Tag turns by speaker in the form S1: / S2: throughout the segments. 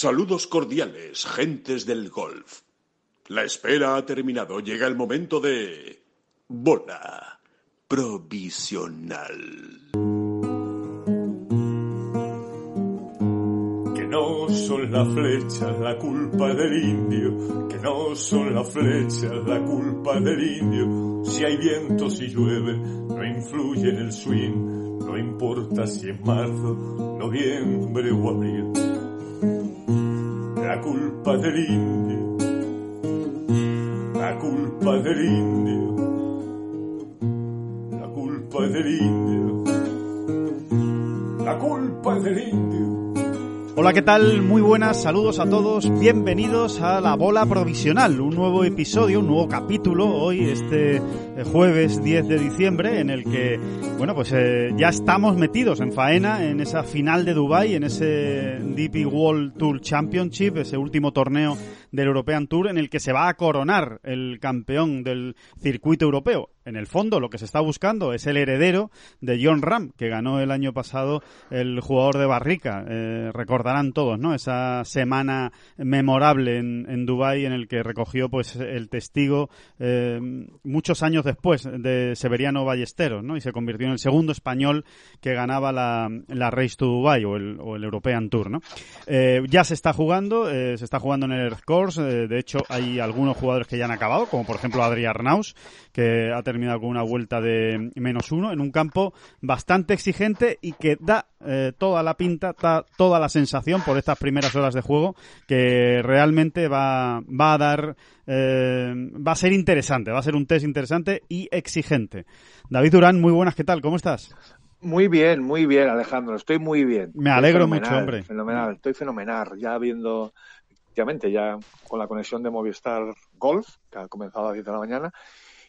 S1: Saludos cordiales, gentes del golf. La espera ha terminado. Llega el momento de... Bola provisional.
S2: Que no son las flechas la culpa del indio, que no son las flechas la culpa del indio. Si hay viento, si llueve, no influye en el swing, no importa si es marzo, noviembre o abril. La culpa del indio, la culpa del indio, la culpa del indio, la culpa del indio.
S3: Hola, ¿qué tal? Muy buenas, saludos a todos, bienvenidos a La Bola Provisional, un nuevo episodio, un nuevo capítulo hoy, este jueves 10 de diciembre, en el que, bueno, pues eh, ya estamos metidos en faena en esa final de Dubai, en ese DP World Tour Championship, ese último torneo del European Tour en el que se va a coronar el campeón del circuito europeo. En el fondo, lo que se está buscando es el heredero de John Ram, que ganó el año pasado el jugador de Barrica. Eh, recordarán todos, ¿no? Esa semana memorable en, en Dubái en el que recogió, pues, el testigo eh, muchos años después de Severiano Ballesteros, ¿no? Y se convirtió en el segundo español que ganaba la, la Race to Dubai o el, o el European Tour, ¿no? Eh, ya se está jugando, eh, se está jugando en el Earth Course. eh, de hecho, hay algunos jugadores que ya han acabado, como por ejemplo Adrián Arnaus, que ha terminado con una vuelta de menos uno en un campo bastante exigente y que da eh, toda la pinta, da toda la sensación por estas primeras horas de juego que realmente va, va a dar, eh, va a ser interesante, va a ser un test interesante y exigente. David Durán, muy buenas, ¿qué tal? ¿Cómo estás?
S4: Muy bien, muy bien, Alejandro. Estoy muy bien.
S3: Me alegro mucho, hombre.
S4: Fenomenal, estoy fenomenal. Ya viendo, efectivamente, ya con la conexión de Movistar Golf, que ha comenzado a las 10 de la mañana.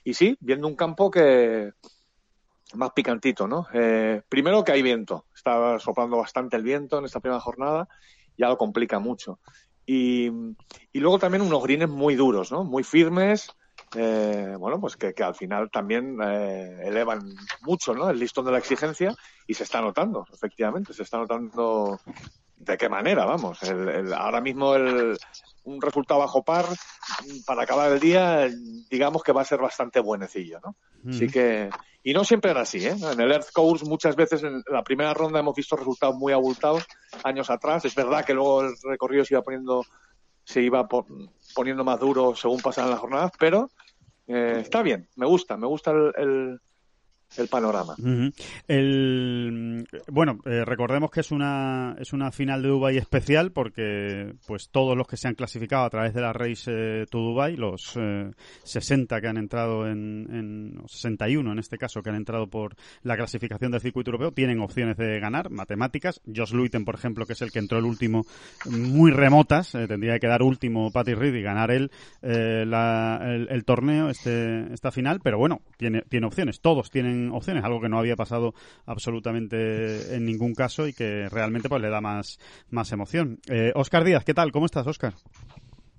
S4: Y sí, viendo un campo que más picantito, ¿no? Eh, primero que hay viento. Está soplando bastante el viento en esta primera jornada. Ya lo complica mucho. Y, y luego también unos greens muy duros, ¿no? Muy firmes. Eh, bueno, pues que, que al final también eh, elevan mucho ¿no? el listón de la exigencia y se está notando, efectivamente, se está notando de qué manera, vamos. El, el- ahora mismo el, un resultado bajo par para acabar el día, digamos que va a ser bastante buenecillo, ¿no? Así que, y no siempre era así, ¿eh? En el Earth Course muchas veces en la primera ronda hemos visto resultados muy abultados años atrás. Es verdad que luego el recorrido se iba poniendo, se iba po- poniendo más duro según pasaban las jornadas, pero eh, está bien, me gusta, me gusta el, el, el panorama.
S3: Ujú. El, bueno, eh, recordemos que es una es una final de Dubai especial porque pues todos los que se han clasificado a través de la Race eh, to Dubai, los eh, 60 que han entrado en, en o 61 en este caso que han entrado por la clasificación del circuito europeo tienen opciones de ganar matemáticas. Josh Luiten, por ejemplo, que es el que entró el último, muy remotas, eh, tendría que quedar último Patty Reed y ganar él eh, la- el, el torneo, este, esta final, pero bueno, tiene, tiene opciones, todos tienen opciones, algo que no había pasado absolutamente en ningún caso y que realmente pues le da más, más emoción. Eh, Oscar Díaz, ¿qué tal? ¿Cómo estás, Oscar?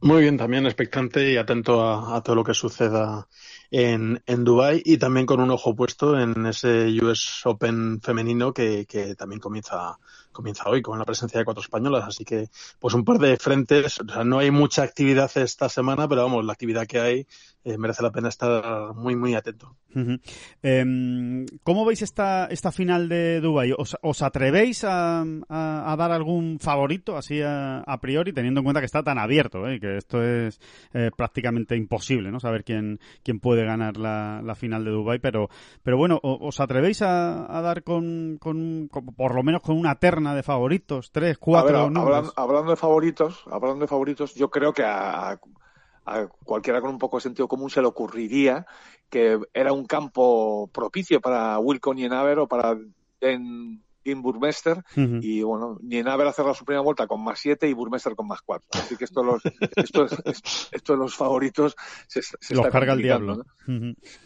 S5: Muy bien, también expectante y atento a, todo lo que suceda en, en Dubai y también con un ojo puesto en ese US Open femenino que, que también comienza, comienza hoy con la presencia de cuatro españolas. Así que, pues un par de frentes. O sea, no hay mucha actividad esta semana, pero vamos, la actividad que hay eh, merece la pena estar muy, muy atento.
S3: Em, ¿Cómo veis esta, esta final de Dubai? ¿Os, os atrevéis a, a- a dar algún favorito así a, a priori, teniendo en cuenta que está tan abierto eh, que esto es eh, prácticamente imposible, ¿no? Saber quién, quién puede ganar la, la final de Dubai, pero, pero bueno, ¿os atrevéis a, a dar con, con- con- por lo menos con una terna de favoritos? ¿Tres, cuatro
S4: ver,
S3: nombres?
S4: hablando, de favoritos, hablando de favoritos, yo creo que a, a- cualquiera con un poco de sentido común se le ocurriría que era un campo propicio para Wilco Nienaber o para Den Burmester
S3: Ujú.
S4: y bueno, Nienaber ha cerrado su primera vuelta con más siete y Burmester con más cuatro. Así que esto, los, esto, es- esto de los favoritos se, se
S3: Los
S4: está
S3: carga el diablo.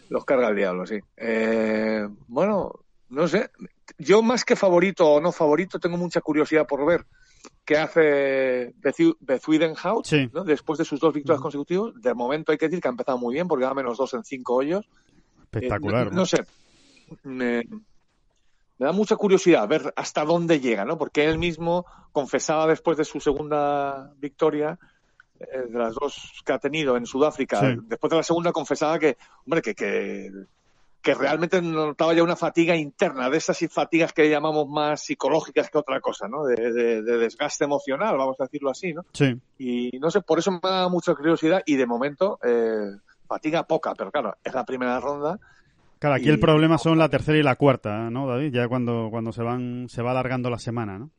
S4: Los carga el diablo, sí. Eh, bueno, no sé. Yo más que favorito o no favorito tengo mucha curiosidad por ver qué hace Bethuidenhout
S3: Sí.
S4: ¿no? después de sus dos victorias consecutivas. De momento hay que decir que ha empezado muy bien porque va menos dos en cinco hoyos. Eh,
S3: Espectacular.
S4: no, no sé. Me- me da mucha curiosidad ver hasta dónde llega, ¿no? Porque él mismo confesaba después de su segunda victoria, eh, de las dos que ha tenido en Sudáfrica,
S3: Sí.
S4: después de la segunda confesaba que, hombre, que, que, que realmente notaba ya una fatiga interna, de esas fatigas que llamamos más psicológicas que otra cosa, ¿no? De, de- de desgaste emocional, vamos a decirlo así, ¿no?
S3: Sí.
S4: Y no sé, por eso me da mucha curiosidad y de momento eh, fatiga poca, pero claro, es la primera ronda.
S3: Claro, aquí
S4: Y-
S3: el problema son la tercera y la cuarta, ¿no, David? Ya cuando, cuando se van se va alargando la semana, ¿no?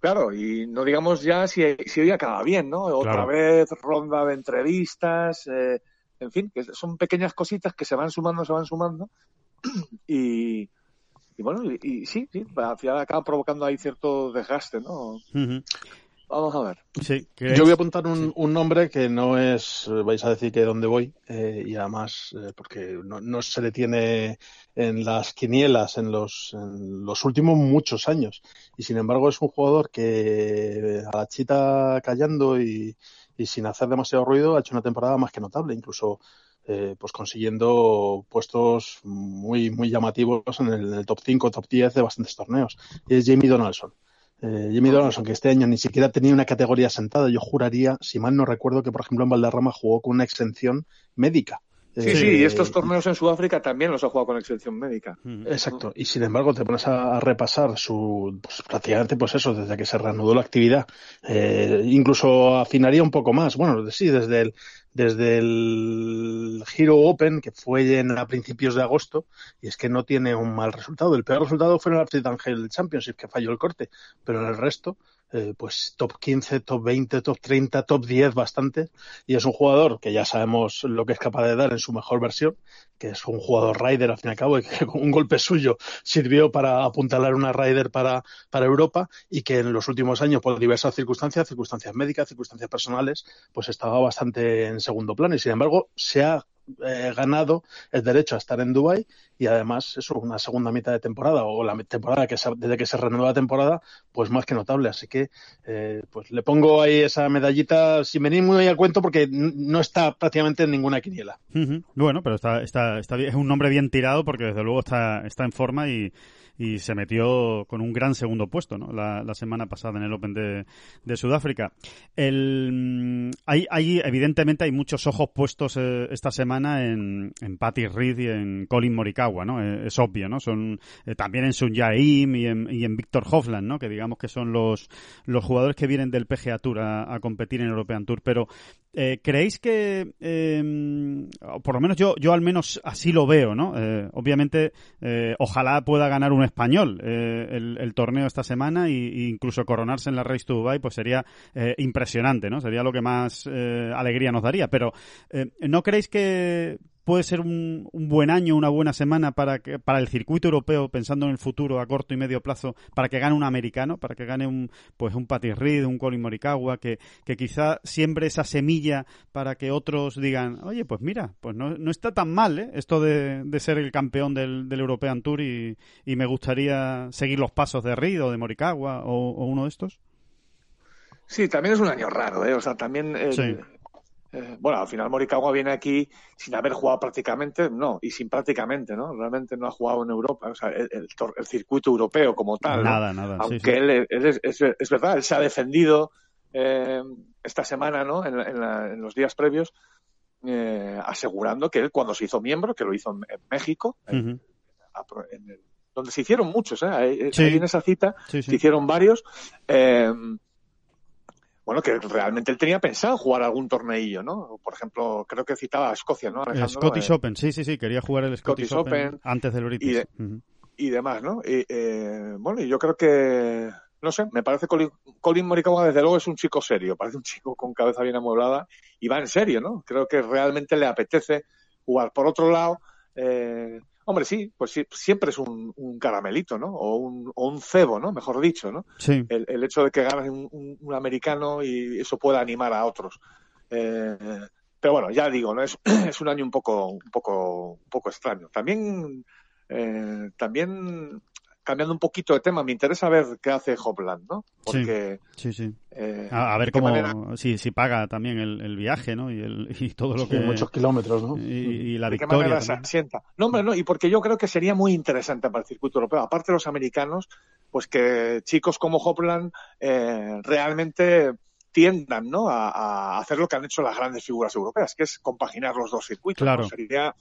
S4: Claro, y no digamos ya si, si hoy acaba bien, ¿no? Otra
S3: Claro.
S4: vez ronda de entrevistas, eh, en fin, que son pequeñas cositas que se van sumando, se van sumando. Y, y bueno, y, sí, sí, al final acaba provocando ahí cierto desgaste, ¿no? Vamos a ver.
S3: Sí,
S5: Yo voy a apuntar un, un nombre que no es, eh, vais a decir que dónde voy, eh, y además eh, porque no, no se le tiene en las quinielas en los, en los últimos muchos años. Y sin embargo es un jugador que a la chita callando y, y sin hacer demasiado ruido ha hecho una temporada más que notable, incluso eh, pues consiguiendo puestos muy, muy llamativos en el, en el top 5, top 10 de bastantes torneos. Y es Jamie Donaldson. Eh, Jimmy Donaldson, que este año ni siquiera tenía una categoría sentada, yo juraría, si mal no recuerdo, que por ejemplo en Valderrama jugó con una exención médica.
S4: Sí,
S5: Eh,
S4: sí, y estos torneos en Sudáfrica también los ha jugado con exención médica.
S5: Exacto. Y sin embargo, te pones a, a repasar su, pues, prácticamente, pues eso, desde que se reanudó la actividad. Eh, incluso afinaría un poco más. Bueno, sí, desde el, desde el Hero Open, que fue en, a principios de agosto, y es que no tiene un mal resultado. El peor resultado fue en el Alfred Angel Championship, que falló el corte, pero en el resto, eh, pues top 15, top 20, top 30, top 10, bastante. Y es un jugador que ya sabemos lo que es capaz de dar en su mejor versión, que es un jugador rider al fin y al cabo, y que con un golpe suyo sirvió para apuntalar una rider para, para Europa y que en los últimos años, por diversas circunstancias, circunstancias médicas, circunstancias personales, pues estaba bastante en segundo plano. Y sin embargo se ha eh, ganado el derecho a estar en Dubai y además eso una segunda mitad de temporada o la temporada que se, desde que se renueva la temporada pues más que notable. Así que eh, pues le pongo ahí esa medallita sin venir muy al cuento porque no está prácticamente en ninguna quiniela.
S3: Bueno, pero está, está, está es un nombre bien tirado porque desde luego está, está en forma y, y se metió con un gran segundo puesto ¿no? la, semana pasada en el Open de, Sudáfrica. El, mm, hay, hay, evidentemente hay muchos ojos puestos eh, esta semana en, en Patty Reed y en Colin Morikawa, ¿no? Eh, es obvio, ¿no? Son eh, también en Sun Jae-im y en, y en Víctor Hovland, ¿no? Que digamos que son los, los jugadores que vienen del PGA Tour a, competir en European Tour. Pero ¿creéis que, o por lo menos yo, yo al menos así lo veo, ¿no? Obviamente, ojalá pueda ganar un español eh, el, torneo esta semana y incluso coronarse en la Race to Dubai, pues sería eh, impresionante, ¿no? Sería lo que más eh, alegría nos daría. Pero, eh, ¿no creéis que puede ser un, un buen año, una buena semana para que, para el circuito europeo, pensando en el futuro a corto y medio plazo, para que gane un americano, para que gane un pues un Patty Reed, un Colin Morikawa, que, que quizá siembre esa semilla para que otros digan, oye, pues mira, pues no, no está tan mal ¿eh? esto de, de ser el campeón del, del European Tour y, y me gustaría seguir los pasos de Reed o de Morikawa o, o uno de estos.
S4: Sí, también es un año raro, ¿eh? O sea, también.
S3: Sí.
S4: Eh, bueno, al final Morikawa viene aquí sin haber jugado prácticamente, no, y sin prácticamente, ¿no? Realmente no ha jugado en Europa, o sea, el, el tor- el circuito europeo como tal. ¿no?
S3: Nada, nada. sí,
S4: Aunque
S3: sí.
S4: él, él es, es, es verdad, él se ha defendido eh, esta semana, ¿no? En, en la- en los días previos, eh, asegurando que él cuando se hizo miembro, que lo hizo en, en México, el- donde se hicieron muchos, ¿eh? Ahí-
S3: Sí.
S4: ahí en esa cita se hicieron varios. eh, bueno, que realmente él tenía pensado jugar algún torneillo, ¿no? Por ejemplo, creo que citaba a Escocia, ¿no?
S3: El? Scottish
S4: Eh,
S3: Open, sí, sí, sí, quería jugar el Scottish,
S4: Scottish
S3: Open,
S4: Open
S3: antes del British.
S4: y de- y demás, ¿no? Y, eh, bueno, y yo creo que, no sé, me parece Colin, Colin Morikawa desde luego es un chico serio, parece un chico con cabeza bien amueblada y va en serio, ¿no? Creo que realmente le apetece jugar. Por otro lado, eh, hombre, sí, pues sí, siempre es un, un caramelito, ¿no? O un, o un cebo, ¿no? Mejor dicho, ¿no?
S3: Sí,
S4: el, el hecho de que gane un, un- un americano y eso pueda animar a otros. Eh, pero bueno, ya digo, ¿no? es, es un año un poco, un poco, un poco extraño. También, eh, también cambiando un poquito de tema, me interesa ver qué hace Hopland, ¿no?
S3: Porque, sí, sí. Eh, a, ver cómo, si, si paga también el, viaje, ¿no? Y, el, y todo lo que...
S5: Muchos kilómetros, ¿no?
S3: Y, la victoria se
S4: sienta. No, hombre, no, y porque yo creo que sería muy interesante para el circuito europeo, aparte de los americanos, pues que chicos como Hopland eh, realmente tiendan ¿no? A, hacer lo que han hecho las grandes figuras europeas, que es compaginar los dos circuitos. Sería,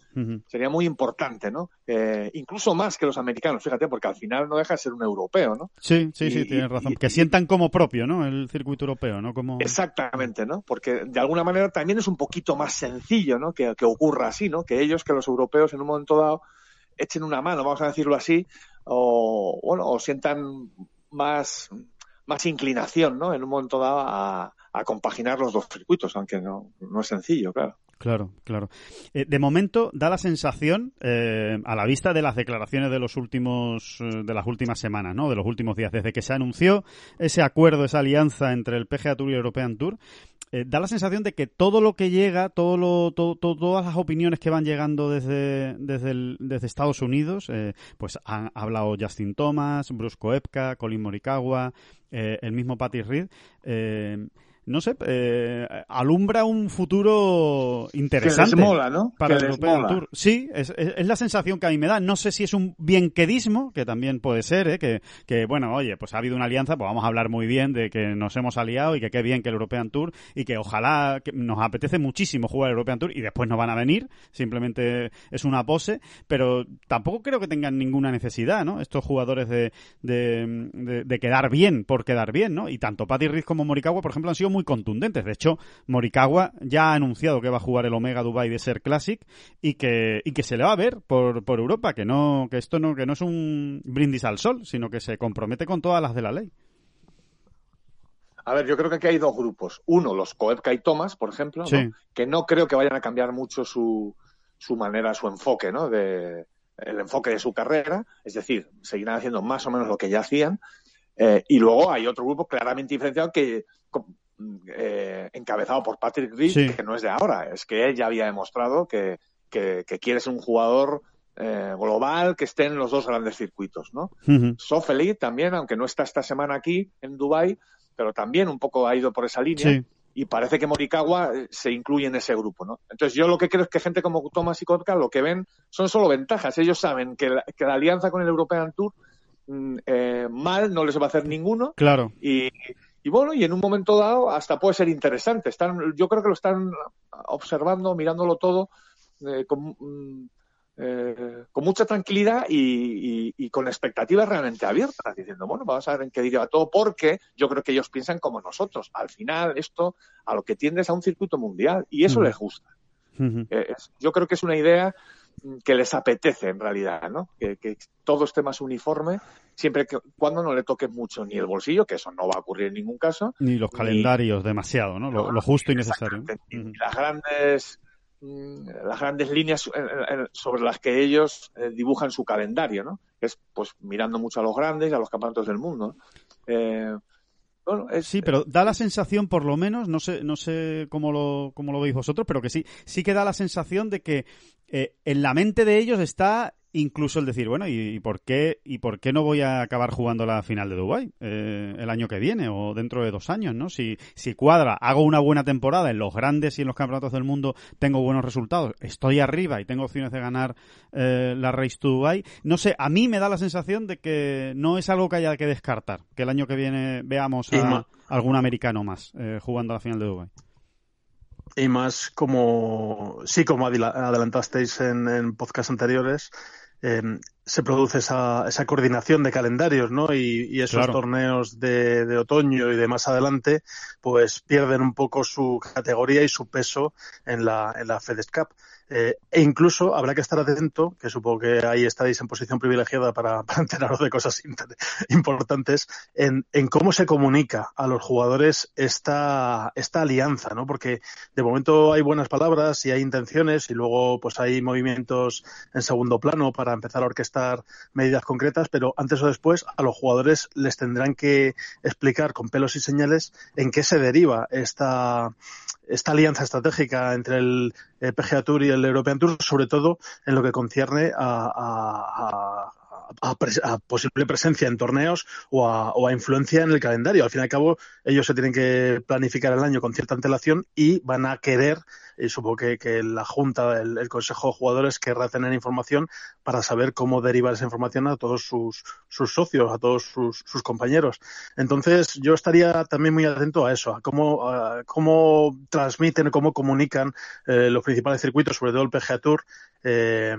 S4: sería muy importante, ¿no? Eh, incluso más que los americanos, fíjate, porque al final no deja de ser un europeo, ¿no?
S3: Sí, sí, sí, tienes razón. que sientan como propio, ¿no? El circuito europeo, ¿no? Como...
S4: Exactamente, ¿no? Porque de alguna manera también es un poquito más sencillo, ¿no? Que, que ocurra así, ¿no? Que ellos, que los europeos en un momento dado echen una mano, vamos a decirlo así, o, bueno, o sientan más más inclinación, ¿no? En un momento dado a, compaginar los dos circuitos, aunque no, no es sencillo, claro.
S3: Claro, claro. Eh, de momento da la sensación, eh, a la vista de las declaraciones de los últimos, eh, de las últimas semanas, ¿no? De los últimos días, desde que se anunció ese acuerdo, esa alianza entre el PGA Tour y el European Tour, da la sensación de que todo lo que llega, todo lo, todas las opiniones que van llegando desde, desde, Estados Unidos, pues han hablado Justin Thomas, Brusco Koepka, Colin Morikawa, el mismo Patty Reed, no sé, eh, alumbra un futuro interesante
S4: ¿no?
S3: para el European Tour. Sí, es, es, la sensación que a mí me da. No sé si es un bienquedismo, que también puede ser, ¿eh? que, que, bueno, oye, pues ha habido una alianza, pues vamos a hablar muy bien de que nos hemos aliado y que qué bien que el European Tour y que ojalá que nos apetece muchísimo jugar el European Tour y después no van a venir, simplemente es una pose, pero tampoco creo que tengan ninguna necesidad, ¿no? Estos jugadores de, de, de, quedar bien por quedar bien, ¿no? Y tanto Patty Riz como Morikawa, por ejemplo, han sido muy contundentes. De hecho, Morikawa ya ha anunciado que va a jugar el Omega Dubai Desert Classic y que, y que se le va a ver por, por Europa, que no, que esto no, que no es un brindis al sol, sino que se compromete con todas las de la ley.
S4: A ver, yo creo que aquí hay dos grupos. Uno, los Koepka y Thomas, por ejemplo, que no creo que vayan a cambiar mucho su, su manera, su enfoque, ¿no? De, el enfoque de su carrera, es decir, seguirán haciendo más o menos lo que ya hacían. Eh, y luego hay otro grupo claramente diferenciado que eh, encabezado por Patrick Reed, que no es de ahora, es que él ya había demostrado que, que, quiere ser un jugador eh, global que esté en los dos grandes circuitos, ¿no? también, aunque no está esta semana aquí en Dubai, pero también un poco ha ido por esa línea. Y parece que Morikawa eh, se incluye en ese grupo, ¿no? Entonces yo lo que creo es que gente como Thomas y Kotka lo que ven son solo ventajas. Ellos saben que la, que la alianza con el European Tour mm, mal no les va a hacer ninguno.
S3: Claro.
S4: Y, y bueno, y en un momento dado hasta puede ser interesante. Están, yo creo que lo están observando, mirándolo todo eh, con, mm, eh, con, mucha tranquilidad y, con expectativas realmente abiertas, diciendo, bueno, vamos a ver en qué diría todo, porque yo creo que ellos piensan como nosotros. Al final, esto a lo que tiende es a un circuito mundial y eso les gusta. Eh, yo creo que es una idea que les apetece en realidad, ¿no? Que, todo esté más uniforme, siempre que cuando no le toque mucho ni el bolsillo, que eso no va a ocurrir en ningún caso.
S3: Ni los calendarios demasiado, ¿no? Lo, justo y necesario.
S4: las grandes mm, las grandes líneas sobre las que ellos eh, dibujan su calendario, ¿no? Es pues mirando mucho a los grandes, a los campeonatos del mundo. Eh,
S3: sí, pero da la sensación, por lo menos, no sé, no sé cómo lo, cómo lo veis vosotros, pero que sí, sí que da la sensación de que eh, en la mente de ellos está incluso el decir, bueno, ¿y, por qué y por qué no voy a acabar jugando la final de Dubai eh, el año que viene o dentro de dos años, ¿no? Si, si cuadra, hago una buena temporada en los grandes y en los campeonatos del mundo, tengo buenos resultados, estoy arriba y tengo opciones de ganar eh, la Race to Dubai. No sé, a mí me da la sensación de que no es algo que haya que descartar, que el año que viene veamos a algún americano más eh, jugando la final de Dubai
S5: y más como, sí, como adelantasteis en, en podcasts anteriores, eh, se produce esa, esa coordinación de calendarios, ¿no? Y, esos torneos de, de, otoño y de más adelante, pues pierden un poco su categoría y su peso en la, en la FedEx Cup. Eh, e incluso habrá que estar atento, que supongo que ahí estáis en posición privilegiada para, para enteraros de cosas importantes, en, en, cómo se comunica a los jugadores esta, esta alianza, ¿no? Porque de momento hay buenas palabras y hay intenciones y luego pues hay movimientos en segundo plano para empezar a orquestar medidas concretas, pero antes o después a los jugadores les tendrán que explicar con pelos y señales en qué se deriva esta, esta alianza estratégica entre el PGA Tour y el European Tour, sobre todo en lo que concierne a, a, posible presencia en torneos o a, o a, influencia en el calendario. Al fin y al cabo, ellos se tienen que planificar el año con cierta antelación y van a querer y supongo que, que la Junta, el, el, Consejo de Jugadores querrá tener información para saber cómo derivar esa información a todos sus, sus socios, a todos sus, sus, compañeros. Entonces, yo estaría también muy atento a eso, a cómo, a cómo transmiten, cómo comunican eh, los principales circuitos, sobre todo el PGA Tour, eh,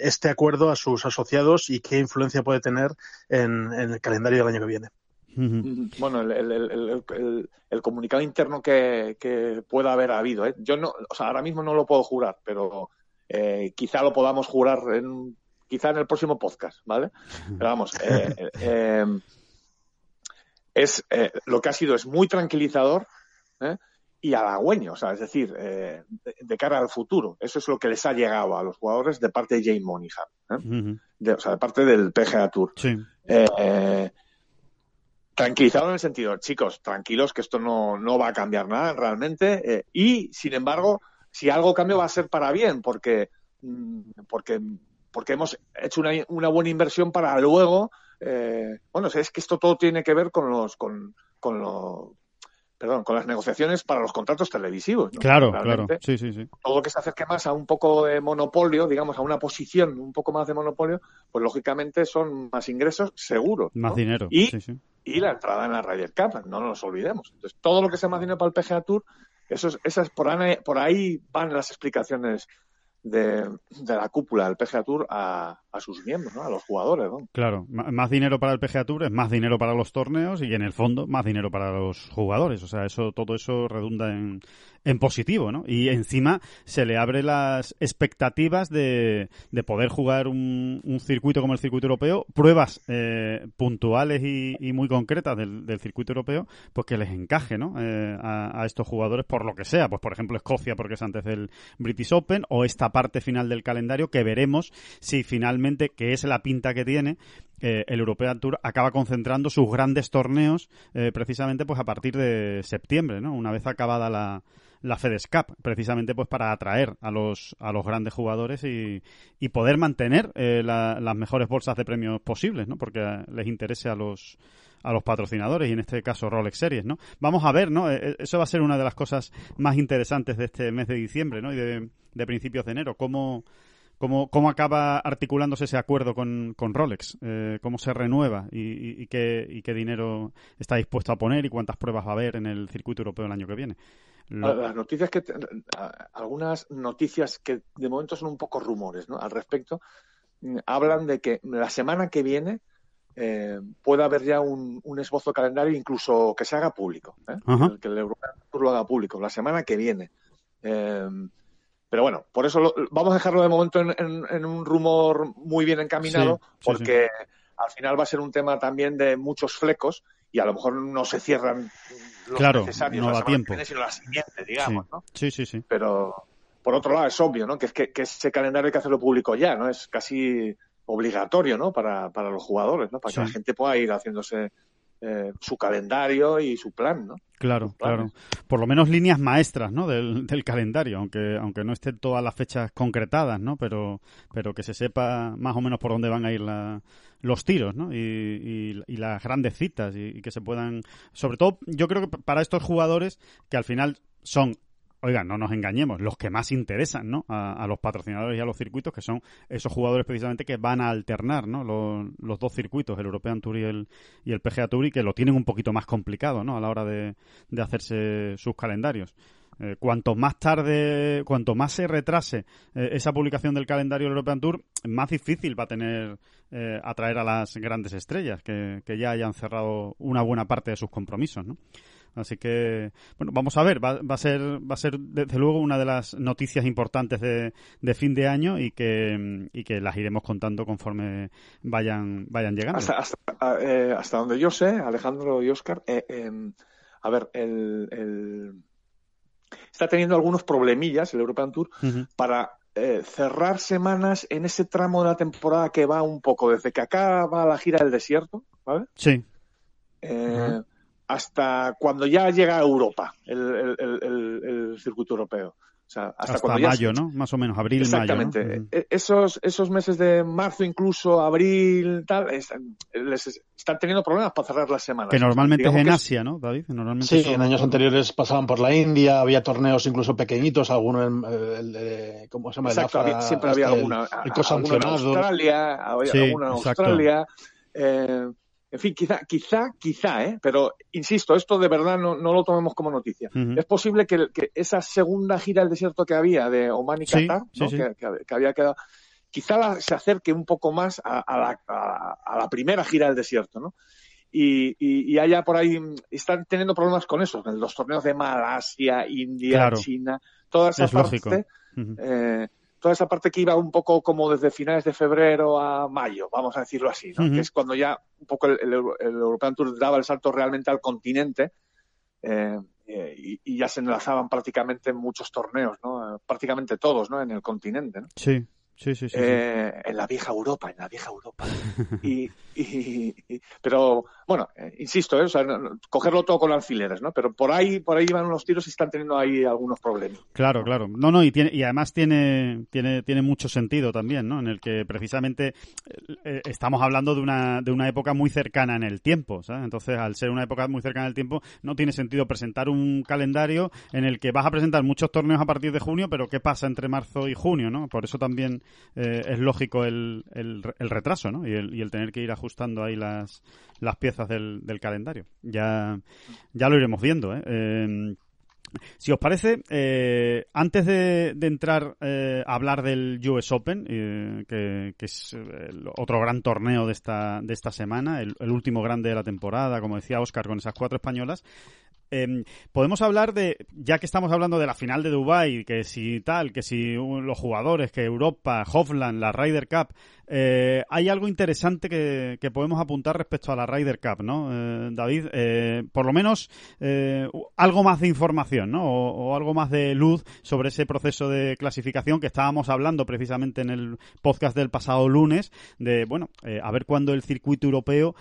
S5: este acuerdo a sus asociados y qué influencia puede tener en, en el calendario del año que viene.
S4: Bueno, el, el, el, el, comunicado interno que, que pueda haber habido, ¿eh? yo no, o sea, ahora mismo no lo puedo jurar, pero eh, quizá lo podamos jurar en, quizá en el próximo podcast, ¿vale? Pero vamos, eh, eh, es lo que ha sido es muy tranquilizador y halagüeño, o sea, es decir, de, de, cara al futuro. Eso es lo que les ha llegado a los jugadores de parte de Jay Monaghan, de, o sea, de parte del PGA Tour.
S3: Sí
S4: tranquilizado en el sentido, chicos, tranquilos que esto no, no va a cambiar nada realmente eh, y, sin embargo, si algo cambia va a ser para bien porque, mm, porque, porque hemos hecho una, una buena inversión para luego, eh, bueno, es que esto todo tiene que ver con los, con, con lo, perdón, con las negociaciones para los contratos televisivos. ¿no?
S3: Claro, Realmente, claro. Sí, sí, sí.
S4: Todo lo que se acerque más a un poco de monopolio, digamos, a una posición un poco más de monopolio, pues lógicamente son más ingresos seguros.
S3: Más
S4: ¿no?
S3: dinero.
S4: Y,
S3: sí, sí.
S4: Y la entrada en la Ryder Cup, no nos olvidemos. Entonces, todo lo que sea más dinero para el PGA Tour, eso es, esas, por, ahí, por ahí van las explicaciones de, de, la cúpula del PGA Tour a, a sus miembros, ¿no? a los jugadores.
S3: Claro, más dinero para el PGA Tour es más dinero para los torneos y en el fondo más dinero para los jugadores. O sea, eso todo eso redunda en, en positivo, ¿no? Y encima se le abre las expectativas de, de poder jugar un, un, circuito como el circuito europeo, pruebas eh, puntuales y, y, muy concretas del, del, circuito europeo, pues que les encaje, ¿no? Eh, a, estos jugadores por lo que sea, pues por ejemplo Escocia porque es antes del British Open o esta parte final del calendario que veremos si finalmente, que es la pinta que tiene, eh, el European Tour acaba concentrando sus grandes torneos eh, precisamente pues a partir de septiembre, ¿no? Una vez acabada la, la FedEx Cup, precisamente pues para atraer a los, a los grandes jugadores y, y poder mantener eh, la, las mejores bolsas de premios posibles, ¿no? Porque les interese a los a los patrocinadores y en este caso Rolex Series, ¿no? Vamos a ver, ¿no? Eso va a ser una de las cosas más interesantes de este mes de diciembre, ¿no? Y de, de principios de enero, cómo ¿Cómo, ¿Cómo, acaba articulándose ese acuerdo con, con Rolex? Eh, ¿Cómo se renueva? Y, y, qué, ¿Y, qué, dinero está dispuesto a poner? ¿Y cuántas pruebas va a haber en el circuito europeo el año que viene?
S4: Lo... Las noticias que. Algunas noticias que de momento son un poco rumores ¿no? al respecto. mm, Hablan de que la semana que viene eh, pueda haber ya un, un, esbozo de calendario, incluso que se haga público. ¿eh? El, que el European lo haga público. La semana que viene. Eh, pero bueno, por eso lo, vamos a dejarlo de momento en, en, en un rumor muy bien encaminado, sí, sí, porque sí. al final va a ser un tema también de muchos flecos y a lo mejor no se cierran los
S3: claro,
S4: necesarios
S3: no
S4: la
S3: da tiempo.
S4: Viene, sino la siguiente, digamos, ¿no?
S3: Sí, sí, sí.
S4: Pero por otro lado es obvio, ¿no? Que, es que, que ese calendario hay que hacerlo público ya, ¿no? Es casi obligatorio, ¿no? Para, para los jugadores, ¿no? Para que la gente pueda ir haciéndose eh, su calendario y su plan, ¿no?
S3: Claro, claro. Por lo menos líneas maestras, ¿no? Del, del, calendario, aunque aunque no estén todas las fechas concretadas, ¿no? Pero pero que se sepa más o menos por dónde van a ir la, los tiros, ¿no? Y, y, y las grandes citas y, y que se puedan, sobre todo, yo creo que para estos jugadores que al final son oigan, no nos engañemos, los que más interesan, ¿no? A, a, los patrocinadores y a los circuitos, que son esos jugadores precisamente que van a alternar, ¿no? Los, dos circuitos, el European Tour y el, y el PGA Tour, y que lo tienen un poquito más complicado, ¿no? A la hora de, de hacerse sus calendarios. Eh, cuanto más tarde, cuanto más se retrase eh, esa publicación del calendario del European Tour, más difícil va a tener eh, atraer a las grandes estrellas que, que ya hayan cerrado una buena parte de sus compromisos, ¿no? Así que, bueno, vamos a ver, va, va, a ser, va a ser desde luego una de las noticias importantes de, de fin de año y que, y que las iremos contando conforme vayan, vayan llegando.
S4: Hasta, hasta, eh, hasta donde yo sé, Alejandro y Oscar, eh, eh, a ver, el, el, está teniendo algunos problemillas el European Tour uh -huh. para eh, cerrar semanas en ese tramo de la temporada que va un poco desde que acaba la gira del desierto, ¿vale?
S3: Sí.
S4: Eh, uh -huh hasta cuando ya llega a Europa el, el, el, el, circuito europeo. O sea,
S3: hasta, hasta mayo, ¿no? Más o menos, abril,
S4: Exactamente.
S3: mayo. ¿no?
S4: E-, esos, esos meses de marzo, incluso abril, tal, es, les están teniendo problemas para cerrar las semanas.
S3: Que normalmente
S4: Digamos
S3: es en
S4: que
S3: Asia, ¿no, David? Normalmente
S5: Sí,
S3: son-
S5: en años anteriores pasaban por la India, había torneos incluso pequeñitos, algunos, en, el de- ¿cómo se llama? El
S4: Exacto, había- siempre había
S5: este,
S4: alguna,
S5: el, el
S4: alguna en. Australia, había
S3: Sí,
S4: alguna en
S3: exacto.
S4: Australia. eh, en fin, quizá, quizá, quizá, ¿eh? pero insisto, esto de verdad no, no lo tomemos como noticia. Es posible que, que esa segunda gira del desierto que había de Oman y Qatar,
S3: sí,
S4: ¿no?
S3: sí.
S4: Que, que- que había quedado, quizá la- se acerque un poco más a, a la, a- a la primera gira del desierto, ¿no? Y, y, y haya por ahí, están teniendo problemas con eso, los torneos de Malasia, India,
S3: Claro.
S4: China, toda esa
S3: Es
S4: parte, eh, toda esa parte que iba un poco como desde finales de febrero a mayo, vamos a decirlo así, ¿no? Que es cuando ya un poco el, el, el European Tour daba el salto realmente al continente eh, y, y ya se enlazaban prácticamente muchos torneos, ¿no? Eh, prácticamente todos ¿no? en el continente. ¿no?
S3: Sí, sí, sí. sí, sí.
S4: Eh, en la vieja Europa, en la vieja Europa. Y, y- y- pero bueno, eh, insisto, ¿eh? O sea, no- cogerlo todo con alfileres, ¿no? Pero por ahí, por ahí van unos tiros y están teniendo ahí algunos problemas.
S3: Claro, claro. No, no, y, tiene, y además tiene, tiene, tiene mucho sentido también, ¿no? En el que precisamente eh, estamos hablando de una, de una época muy cercana en el tiempo, ¿sabes? Entonces, al ser una época muy cercana en el tiempo, no tiene sentido presentar un calendario en el que vas a presentar muchos torneos a partir de junio, pero ¿qué pasa entre marzo y junio, no? Por eso también eh, es lógico el, el, retraso, ¿no? Y el, el tener que ir ajustando ahí las, las piezas del, del calendario. Ya, ya lo iremos viendo, ¿eh? Eh, si os parece, eh, antes de, entrar eh, a hablar del US Open, que, es el otro gran torneo de esta, de esta semana, el último grande de la temporada, como decía Oscar, con esas cuatro españolas, eh, podemos hablar de, ya que estamos hablando de la final de Dubai, que si tal, que si los jugadores, que Europa, Hofland, la Ryder Cup, eh, hay algo interesante que, podemos apuntar respecto a la Ryder Cup, ¿no, eh, David? Eh, por lo menos eh, algo más de información, ¿no? O, o algo más de luz sobre ese proceso de clasificación que estábamos hablando precisamente en el podcast del pasado lunes, de, bueno, a ver cuándo el circuito europeo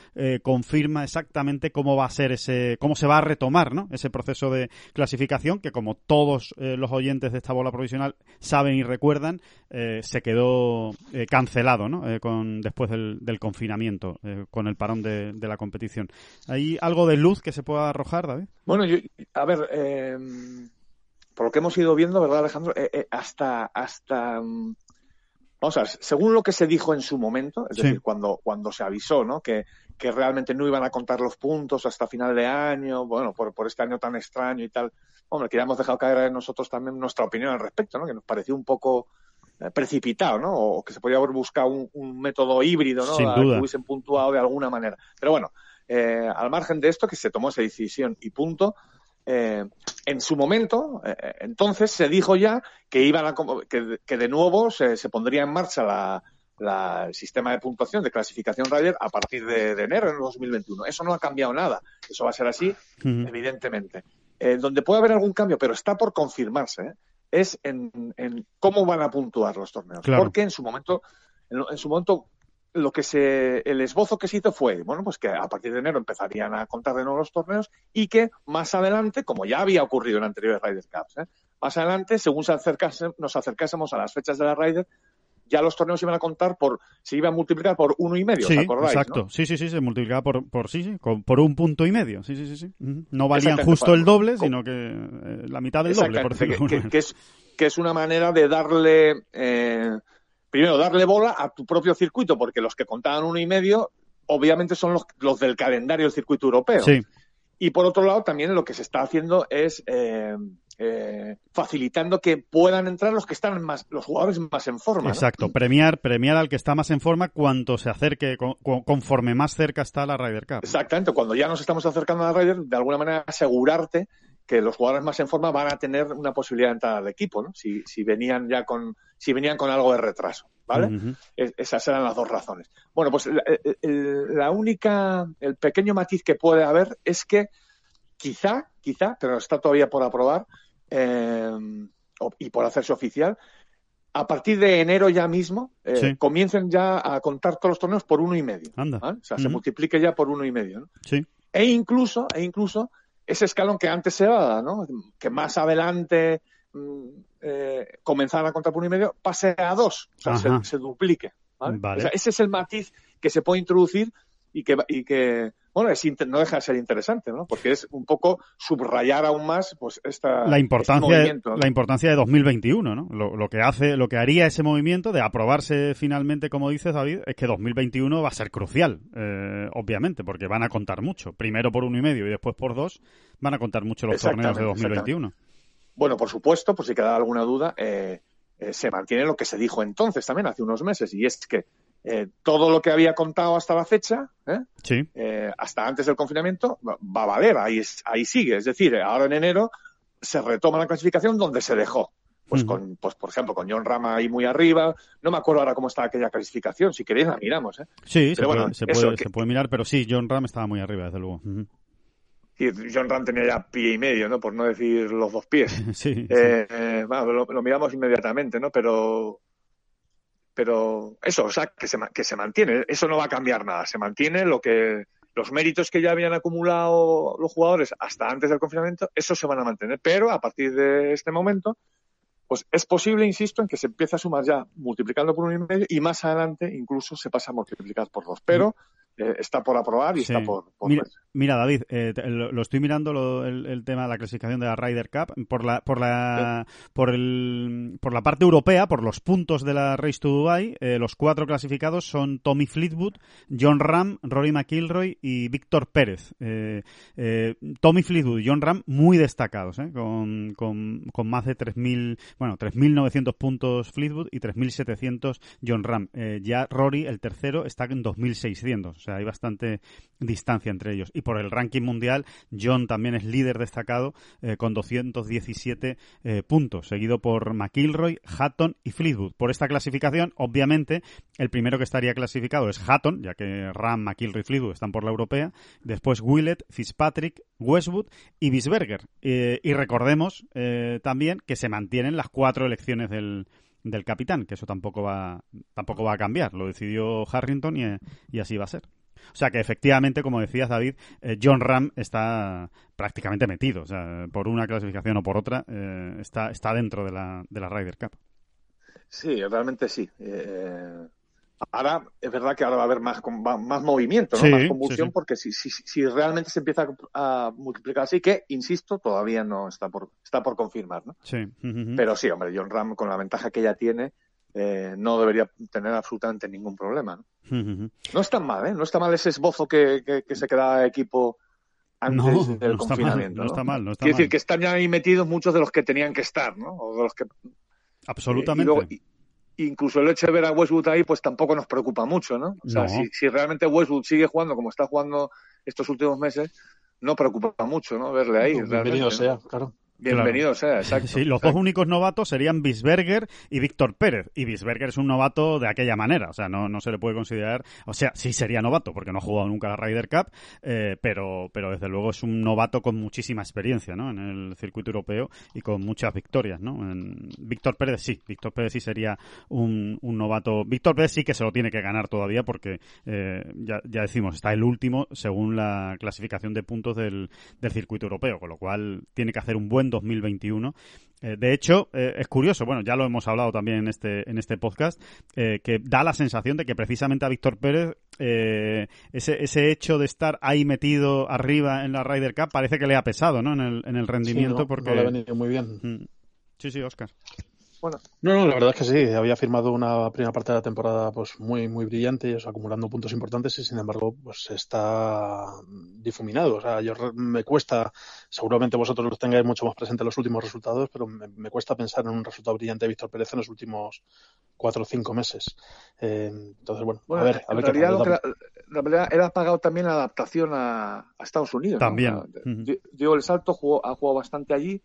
S3: confirma exactamente cómo va a ser ese, cómo se va a retomar, ¿no? Ese proceso de clasificación que, como todos los oyentes de esta bola provisional saben y recuerdan, eh, se quedó eh, cancelado, ¿no? Eh, con, después del, del confinamiento, eh, con el parón de, de la competición. ¿Hay algo de luz que se pueda arrojar, David?
S4: Bueno, yo, a ver, eh, por lo que hemos ido viendo, ¿verdad, Alejandro? Eh, eh, hasta, hasta, mm, vamos a ver, según lo que se dijo en su momento, es
S3: Sí.
S4: decir, cuando, cuando se avisó, ¿no? Que, que realmente no iban a contar los puntos hasta final de año, bueno, por, por este año tan extraño y tal. Hombre, que ya hemos dejado caer nosotros también nuestra opinión al respecto, ¿no? Que nos pareció un poco precipitado, ¿no? O que se podía haber buscado un, un método híbrido, ¿no?
S3: Sin
S4: A
S3: duda.
S4: Que hubiesen puntuado de alguna manera. Pero bueno, eh, al margen de esto, que se tomó esa decisión y punto, eh, en su momento, eh, entonces se dijo ya que iban a, que, que de nuevo se, se pondría en marcha la, la- el sistema de puntuación de clasificación Ryder a partir de, de enero de 2021. Eso no ha cambiado nada. Eso va a ser así, evidentemente. Eh, donde puede haber algún cambio, pero está por confirmarse, ¿eh? Es en, en cómo van a puntuar los torneos.
S3: Claro.
S4: Porque en su momento, en, en su momento, lo que se, el esbozo que se hizo fue, bueno, pues que a partir de enero empezarían a contar de nuevo los torneos y que más adelante, como ya había ocurrido en anteriores Ryder Cups, ¿eh? más adelante, según se acercase, nos acercásemos a las fechas de la Ryder, ya los torneos iban a contar por, se iban a multiplicar por uno y medio,
S3: Sí,
S4: ¿os acordáis?
S3: exacto.
S4: no?
S3: Sí, sí, sí, se multiplicaba por, por sí, sí, por un punto y medio. Sí, sí, sí, sí. No valían justo el doble, sino que eh, la mitad del doble, por decirlo de
S4: que, que- que es, que es una manera de darle, eh, primero, darle bola a tu propio circuito, porque los que contaban uno y medio, obviamente son los, los del calendario del circuito europeo.
S3: Sí,
S4: Y por otro lado, también lo que se está haciendo es eh, eh, facilitando que puedan entrar los que están más, los jugadores más en forma. ¿no?
S3: exacto. Premiar, premiar al que está más en forma cuanto se acerque, con- con- conforme más cerca está la Ryder Cup.
S4: Exactamente, cuando ya nos estamos acercando a la Ryder, de alguna manera asegurarte que los jugadores más en forma van a tener una posibilidad de entrar al equipo, ¿no? Si, si venían ya con, si venían con algo de retraso, ¿vale? Es- esas eran las dos razones. Bueno, pues la, la única, el pequeño matiz que puede haber es que quizá, quizá, pero está todavía por aprobar eh, y por hacerse oficial, a partir de enero ya mismo eh,
S3: Sí.
S4: comiencen ya a contar todos los torneos por uno y medio.
S3: Anda.
S4: ¿vale? O sea, se multiplique ya por uno y medio. ¿no?
S3: Sí.
S4: E incluso, e incluso ese escalón que antes se daba, ¿no? Que más adelante mm, eh, comenzara a contar por un y medio pase a dos, o sea, se, duplique. ¿vale?
S3: Vale.
S4: O sea, ese es el matiz que se puede introducir y que, y que bueno, es inter- no deja de ser interesante, ¿no? Porque es un poco subrayar aún más pues esta,
S3: la
S4: este
S3: importancia,
S4: ¿no?
S3: la importancia de 2021, ¿no? Lo, lo que hace, lo que haría ese movimiento de aprobarse finalmente, como dices David, es que 2021 va a ser crucial, eh, obviamente, porque van a contar mucho. Primero por uno y medio y después por dos, van a contar mucho los torneos de
S4: Exactamente,
S3: 2021.
S4: Bueno, por supuesto, por si queda alguna duda, eh, eh, se mantiene lo que se dijo entonces también, hace unos meses, y es que eh, todo lo que había contado hasta la fecha, ¿eh?
S3: Sí,
S4: eh, hasta antes del confinamiento, va, a valer, ahí, es- ahí sigue. Es decir, ahora en enero se retoma la clasificación donde se dejó. Pues, con, pues por ejemplo, con John Rama ahí muy arriba. No me acuerdo ahora cómo está aquella clasificación. Si queréis la miramos. ¿eh?
S3: sí, se, puede,
S4: bueno,
S3: se,
S4: eso
S3: puede,
S4: que-
S3: se puede mirar, pero sí, John Ram estaba muy arriba, desde luego. Ujú.
S4: Y John Ram tenía ya pie y medio, ¿no? Por no decir los dos pies.
S3: Sí, sí.
S4: Eh, eh, bueno, lo, lo miramos inmediatamente, ¿no? Pero, pero eso, o sea, que se, que se mantiene. Eso no va a cambiar nada. Se mantiene lo que los méritos que ya habían acumulado los jugadores hasta antes del confinamiento, esos se van a mantener. Pero a partir de este momento, pues es posible, insisto, en que se empiece a sumar ya multiplicando por uno y medio y más adelante incluso se pasa a multiplicar por dos. Pero eh, está por aprobar y
S3: Sí.
S4: está por, por
S3: Mira, David, eh, te- lo, lo estoy mirando lo- el, el tema de la clasificación de la Ryder Cup por la por la por el por la parte europea, por los puntos de la Race to Dubai, eh, los cuatro clasificados son Tommy Fleetwood, John Ram, Rory McIlroy y Víctor Pérez. Tommy Fleetwood y John Ram muy destacados, ¿eh? con, con, con más de 3.000, bueno, 3.900 puntos Fleetwood y 3.700 John Ram. Ya Rory, el tercero, está en 2.600, o sea, hay bastante distancia entre ellos. Y por el ranking mundial, John también es líder destacado eh, con 217 eh, puntos, seguido por McIlroy, Hatton y Fleetwood. Por esta clasificación, obviamente, el primero que estaría clasificado es Hatton, ya que Ram, McIlroy y Fleetwood están por la europea. Después Willett, Fitzpatrick, Westwood y Bisberger. Eh, y recordemos eh, también que se mantienen las cuatro elecciones del, del capitán, que eso tampoco va, tampoco va a cambiar. Lo decidió Harrington y, y así va a ser. O sea que efectivamente, como decías David, eh, John Ram está prácticamente metido. O sea, por una clasificación o por otra, eh, está, está dentro de la, de la Ryder Cup.
S4: Sí, realmente sí. Eh, ahora es verdad que ahora va a haber más, más movimiento, ¿no?
S3: Sí,
S4: más convulsión,
S3: sí, sí.
S4: porque si, si, si realmente se empieza a, multiplicar así, que, insisto, todavía no está por, está por confirmar. ¿no?
S3: Sí.
S4: Pero sí, hombre, John Ram, con la ventaja que ya tiene, eh, no debería tener absolutamente ningún problema. ¿no?
S3: Ujú.
S4: No está mal, ¿eh? No está mal ese esbozo que, que, que se queda equipo antes
S3: No,
S4: del
S3: no está mal,
S4: confinamiento.
S3: no está mal, no está
S4: Quiere
S3: mal.
S4: decir que están ya ahí metidos muchos de los que tenían que estar, ¿no? O de los que
S3: Absolutamente.
S4: y luego, y- incluso el hecho de ver a Westwood ahí, pues tampoco nos preocupa mucho, ¿no? O sea,
S3: No.
S4: si, si realmente Westwood sigue jugando como está jugando estos últimos meses, no preocupa mucho, ¿no? Verle ahí.
S5: Bienvenido sea,
S4: ¿no?
S5: claro.
S4: Bienvenido sea, exacto.
S3: Sí, los dos únicos novatos serían Bisberger y Víctor Pérez. Y Bisberger es un novato de aquella manera. O sea, no, no se le puede considerar. O sea, sí sería novato porque no ha jugado nunca la Ryder Cup. eh, pero, pero desde luego es un novato con muchísima experiencia ¿no? en el circuito europeo y con muchas victorias. ¿no? En- Víctor Pérez sí. Víctor Pérez sí sería un, un novato. Víctor Pérez sí que se lo tiene que ganar todavía porque eh, ya, ya decimos, está el último según la clasificación de puntos del, del circuito europeo. Con lo cual tiene que hacer un buen 2021. Eh, de hecho, eh, es curioso, bueno, ya lo hemos hablado también en este, en este podcast, eh, que da la sensación de que precisamente a Víctor Pérez ese, ese hecho de estar ahí metido arriba en la Ryder Cup parece que le ha pesado, ¿no? En el, en el rendimiento
S5: Sí, no,
S3: porque...
S5: no le ha venido muy bien.
S3: Mm. Sí, sí, Oscar.
S4: Bueno,
S5: No, no, la verdad es que sí. Había firmado una primera parte de la temporada pues muy, muy brillante y eso, acumulando puntos importantes y sin embargo pues está difuminado. O sea, yo re- me cuesta, seguramente vosotros los tengáis mucho más presentes los últimos resultados, pero me, me cuesta pensar en un resultado brillante de Víctor Pérez en los últimos cuatro o cinco meses. Eh, entonces, bueno,
S4: bueno
S5: a ver, a
S4: en
S5: ver qué
S4: realidad,
S5: pasa.
S4: lo que la, la verdad, él ha pagado también la adaptación a, a Estados Unidos. ¿no?
S3: También.
S4: O Dio el salto, jugó, ha jugado bastante allí.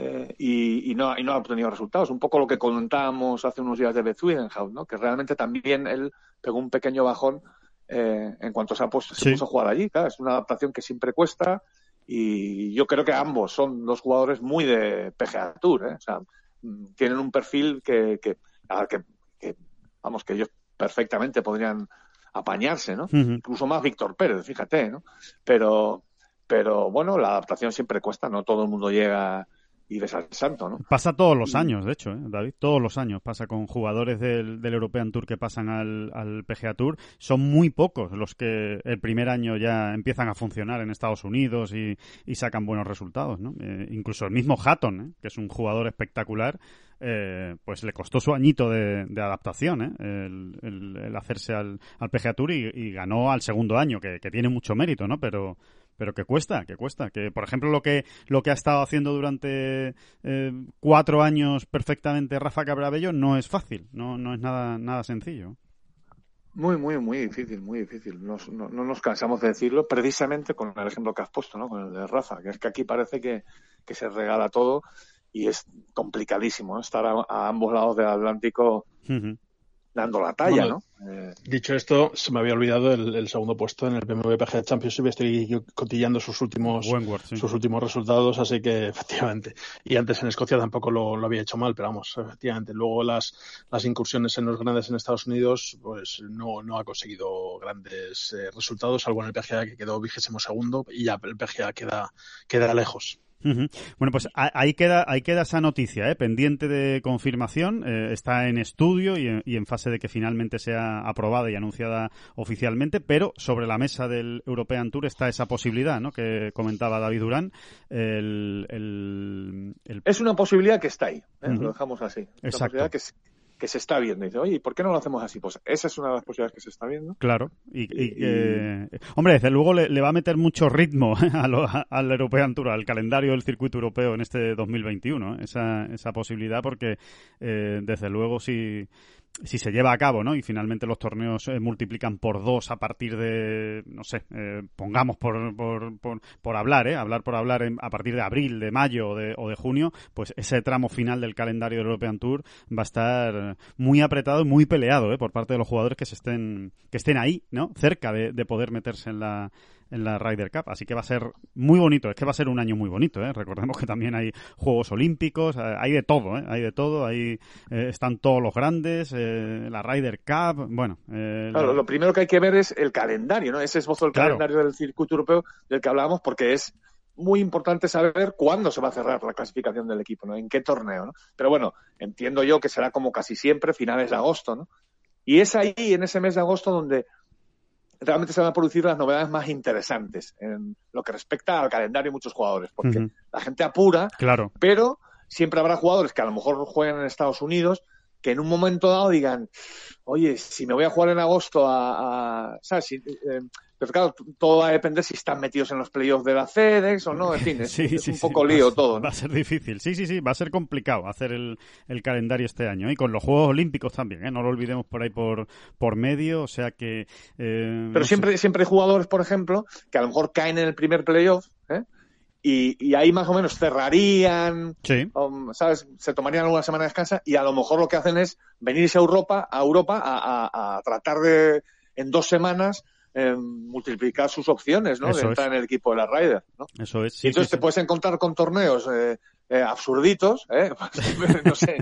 S4: Eh, y, y no, y no ha obtenido resultados. Un poco lo que comentábamos hace unos días de Beth Widenhout, ¿no? que realmente también él pegó un pequeño bajón eh, en cuanto se, ha puesto, se puso a jugar allí. Claro, es una adaptación que siempre cuesta y yo creo que ambos son dos jugadores muy de PGA Tour. ¿eh? O sea, mm, tienen un perfil que, que, que- que, vamos, que ellos perfectamente podrían apañarse, ¿no? Incluso más Víctor Pérez, fíjate, ¿no? Pero, pero bueno, la adaptación siempre cuesta, no todo el mundo llega y ves al santo, ¿no?
S3: Pasa todos los años, de hecho, ¿eh, David, todos los años pasa con jugadores del, del European Tour que pasan al, al, PGA Tour. Son muy pocos los que el primer año ya empiezan a funcionar en Estados Unidos y, y sacan buenos resultados, ¿no? Eh, incluso el mismo Hatton, ¿eh? que es un jugador espectacular, eh, pues le costó su añito de, de adaptación, ¿eh? el, el, el, hacerse al, al PGA Tour y, y, ganó al segundo año, que, que tiene mucho mérito, ¿no? Pero pero que cuesta, que cuesta. Que, por ejemplo, lo que, lo que ha estado haciendo durante eh, cuatro años perfectamente Rafa Cabrabello no es fácil, no, no es nada, nada sencillo.
S4: Muy, muy, muy difícil, muy difícil. Nos, no, no, nos cansamos de decirlo, precisamente con el ejemplo que has puesto, ¿no? Con el de Rafa, que es que aquí parece que, que se regala todo y es complicadísimo ¿no? estar a, a, ambos lados del Atlántico. Uh -huh dando la talla, bueno, ¿no?
S5: Eh... Dicho esto, se me había olvidado el, el, segundo puesto en el BMW PGA Championship. Estoy cotillando sus últimos,
S3: sí.
S5: sus últimos resultados, así que efectivamente. Y antes en Escocia tampoco lo, lo, había hecho mal, pero vamos, efectivamente. Luego las, las incursiones en los grandes en Estados Unidos, pues no, no ha conseguido grandes eh, resultados, salvo en el PGA que quedó vigésimo segundo y ya el PGA queda, queda lejos.
S3: Uh -huh. Bueno, pues ahí queda, ahí queda esa noticia, ¿eh? pendiente de confirmación, eh, está en estudio y en, y en, fase de que finalmente sea aprobada y anunciada oficialmente, pero sobre la mesa del European Tour está esa posibilidad, ¿no? Que comentaba David Durán. El, el,
S4: el... Es una posibilidad que está ahí, ¿eh? uh -huh. lo dejamos así. Una Exacto. Que, que se está viendo. Y dice, oye, ¿por qué no lo hacemos así? Pues esa es una de las posibilidades que se está viendo.
S3: Claro. Y, y. Eh, hombre, desde luego le, le, va a meter mucho ritmo a lo, a, al European Tour, al calendario del circuito europeo en este 2021, ¿eh? esa, esa posibilidad, porque eh, desde luego si si se lleva a cabo, ¿no? Y finalmente los torneos eh, multiplican por dos a partir de, no sé, eh, pongamos por, por, por, por, hablar, ¿eh? Hablar por hablar en, a partir de abril, de mayo o de, o de, junio, pues ese tramo final del calendario del European Tour va a estar muy apretado y muy peleado, ¿eh? Por parte de los jugadores que se estén, que estén ahí, ¿no? Cerca de, de poder meterse en la, en la Ryder Cup. Así que va a ser muy bonito. Es que va a ser un año muy bonito. ¿eh? Recordemos que también hay Juegos Olímpicos, eh, hay de todo, ¿eh? hay de todo. Ahí eh, están todos los grandes, eh, la Ryder Cup. Bueno,
S4: eh, claro, la... lo primero que hay que ver es el calendario, ¿no? Ese esbozo del claro. calendario del circuito europeo del que hablábamos, porque es muy importante saber cuándo se va a cerrar la clasificación del equipo, ¿no? En qué torneo, ¿no? Pero bueno, entiendo yo que será como casi siempre, finales de agosto, ¿no? Y es ahí, en ese mes de agosto, donde realmente se van a producir las novedades más interesantes en lo que respecta al calendario de muchos jugadores, porque uh -huh. la gente apura,
S3: claro.
S4: pero siempre habrá jugadores que a lo mejor juegan en Estados Unidos que en un momento dado digan, oye, si me voy a jugar en agosto a, a ¿sabes? Si, eh, pero claro, todo va a depender si están metidos en los playoffs de la FedEx o no, en fin, es,
S3: sí,
S4: es
S3: sí,
S4: un poco sí, lío
S3: va,
S4: todo. ¿no?
S3: Va a ser difícil, sí, sí, sí, va a ser complicado hacer el, el calendario este año y con los Juegos Olímpicos también, ¿eh? no lo olvidemos por ahí por, por medio, o sea que...
S4: Eh, pero no siempre, sé. siempre hay jugadores, por ejemplo, que a lo mejor caen en el primer playoff, ¿eh? Y, y, ahí más o menos cerrarían,
S3: sí.
S4: um, ¿sabes? Se tomarían alguna semana de descanso y a lo mejor lo que hacen es venirse a Europa, a Europa a, a, a tratar de en dos semanas eh, multiplicar sus opciones, ¿no?
S3: Eso
S4: de entrar
S3: es.
S4: en el equipo de la Ryder, ¿no?
S3: Eso es.
S4: Sí, y entonces sí, te sí. puedes encontrar con torneos eh, eh, absurditos, ¿eh? no sé,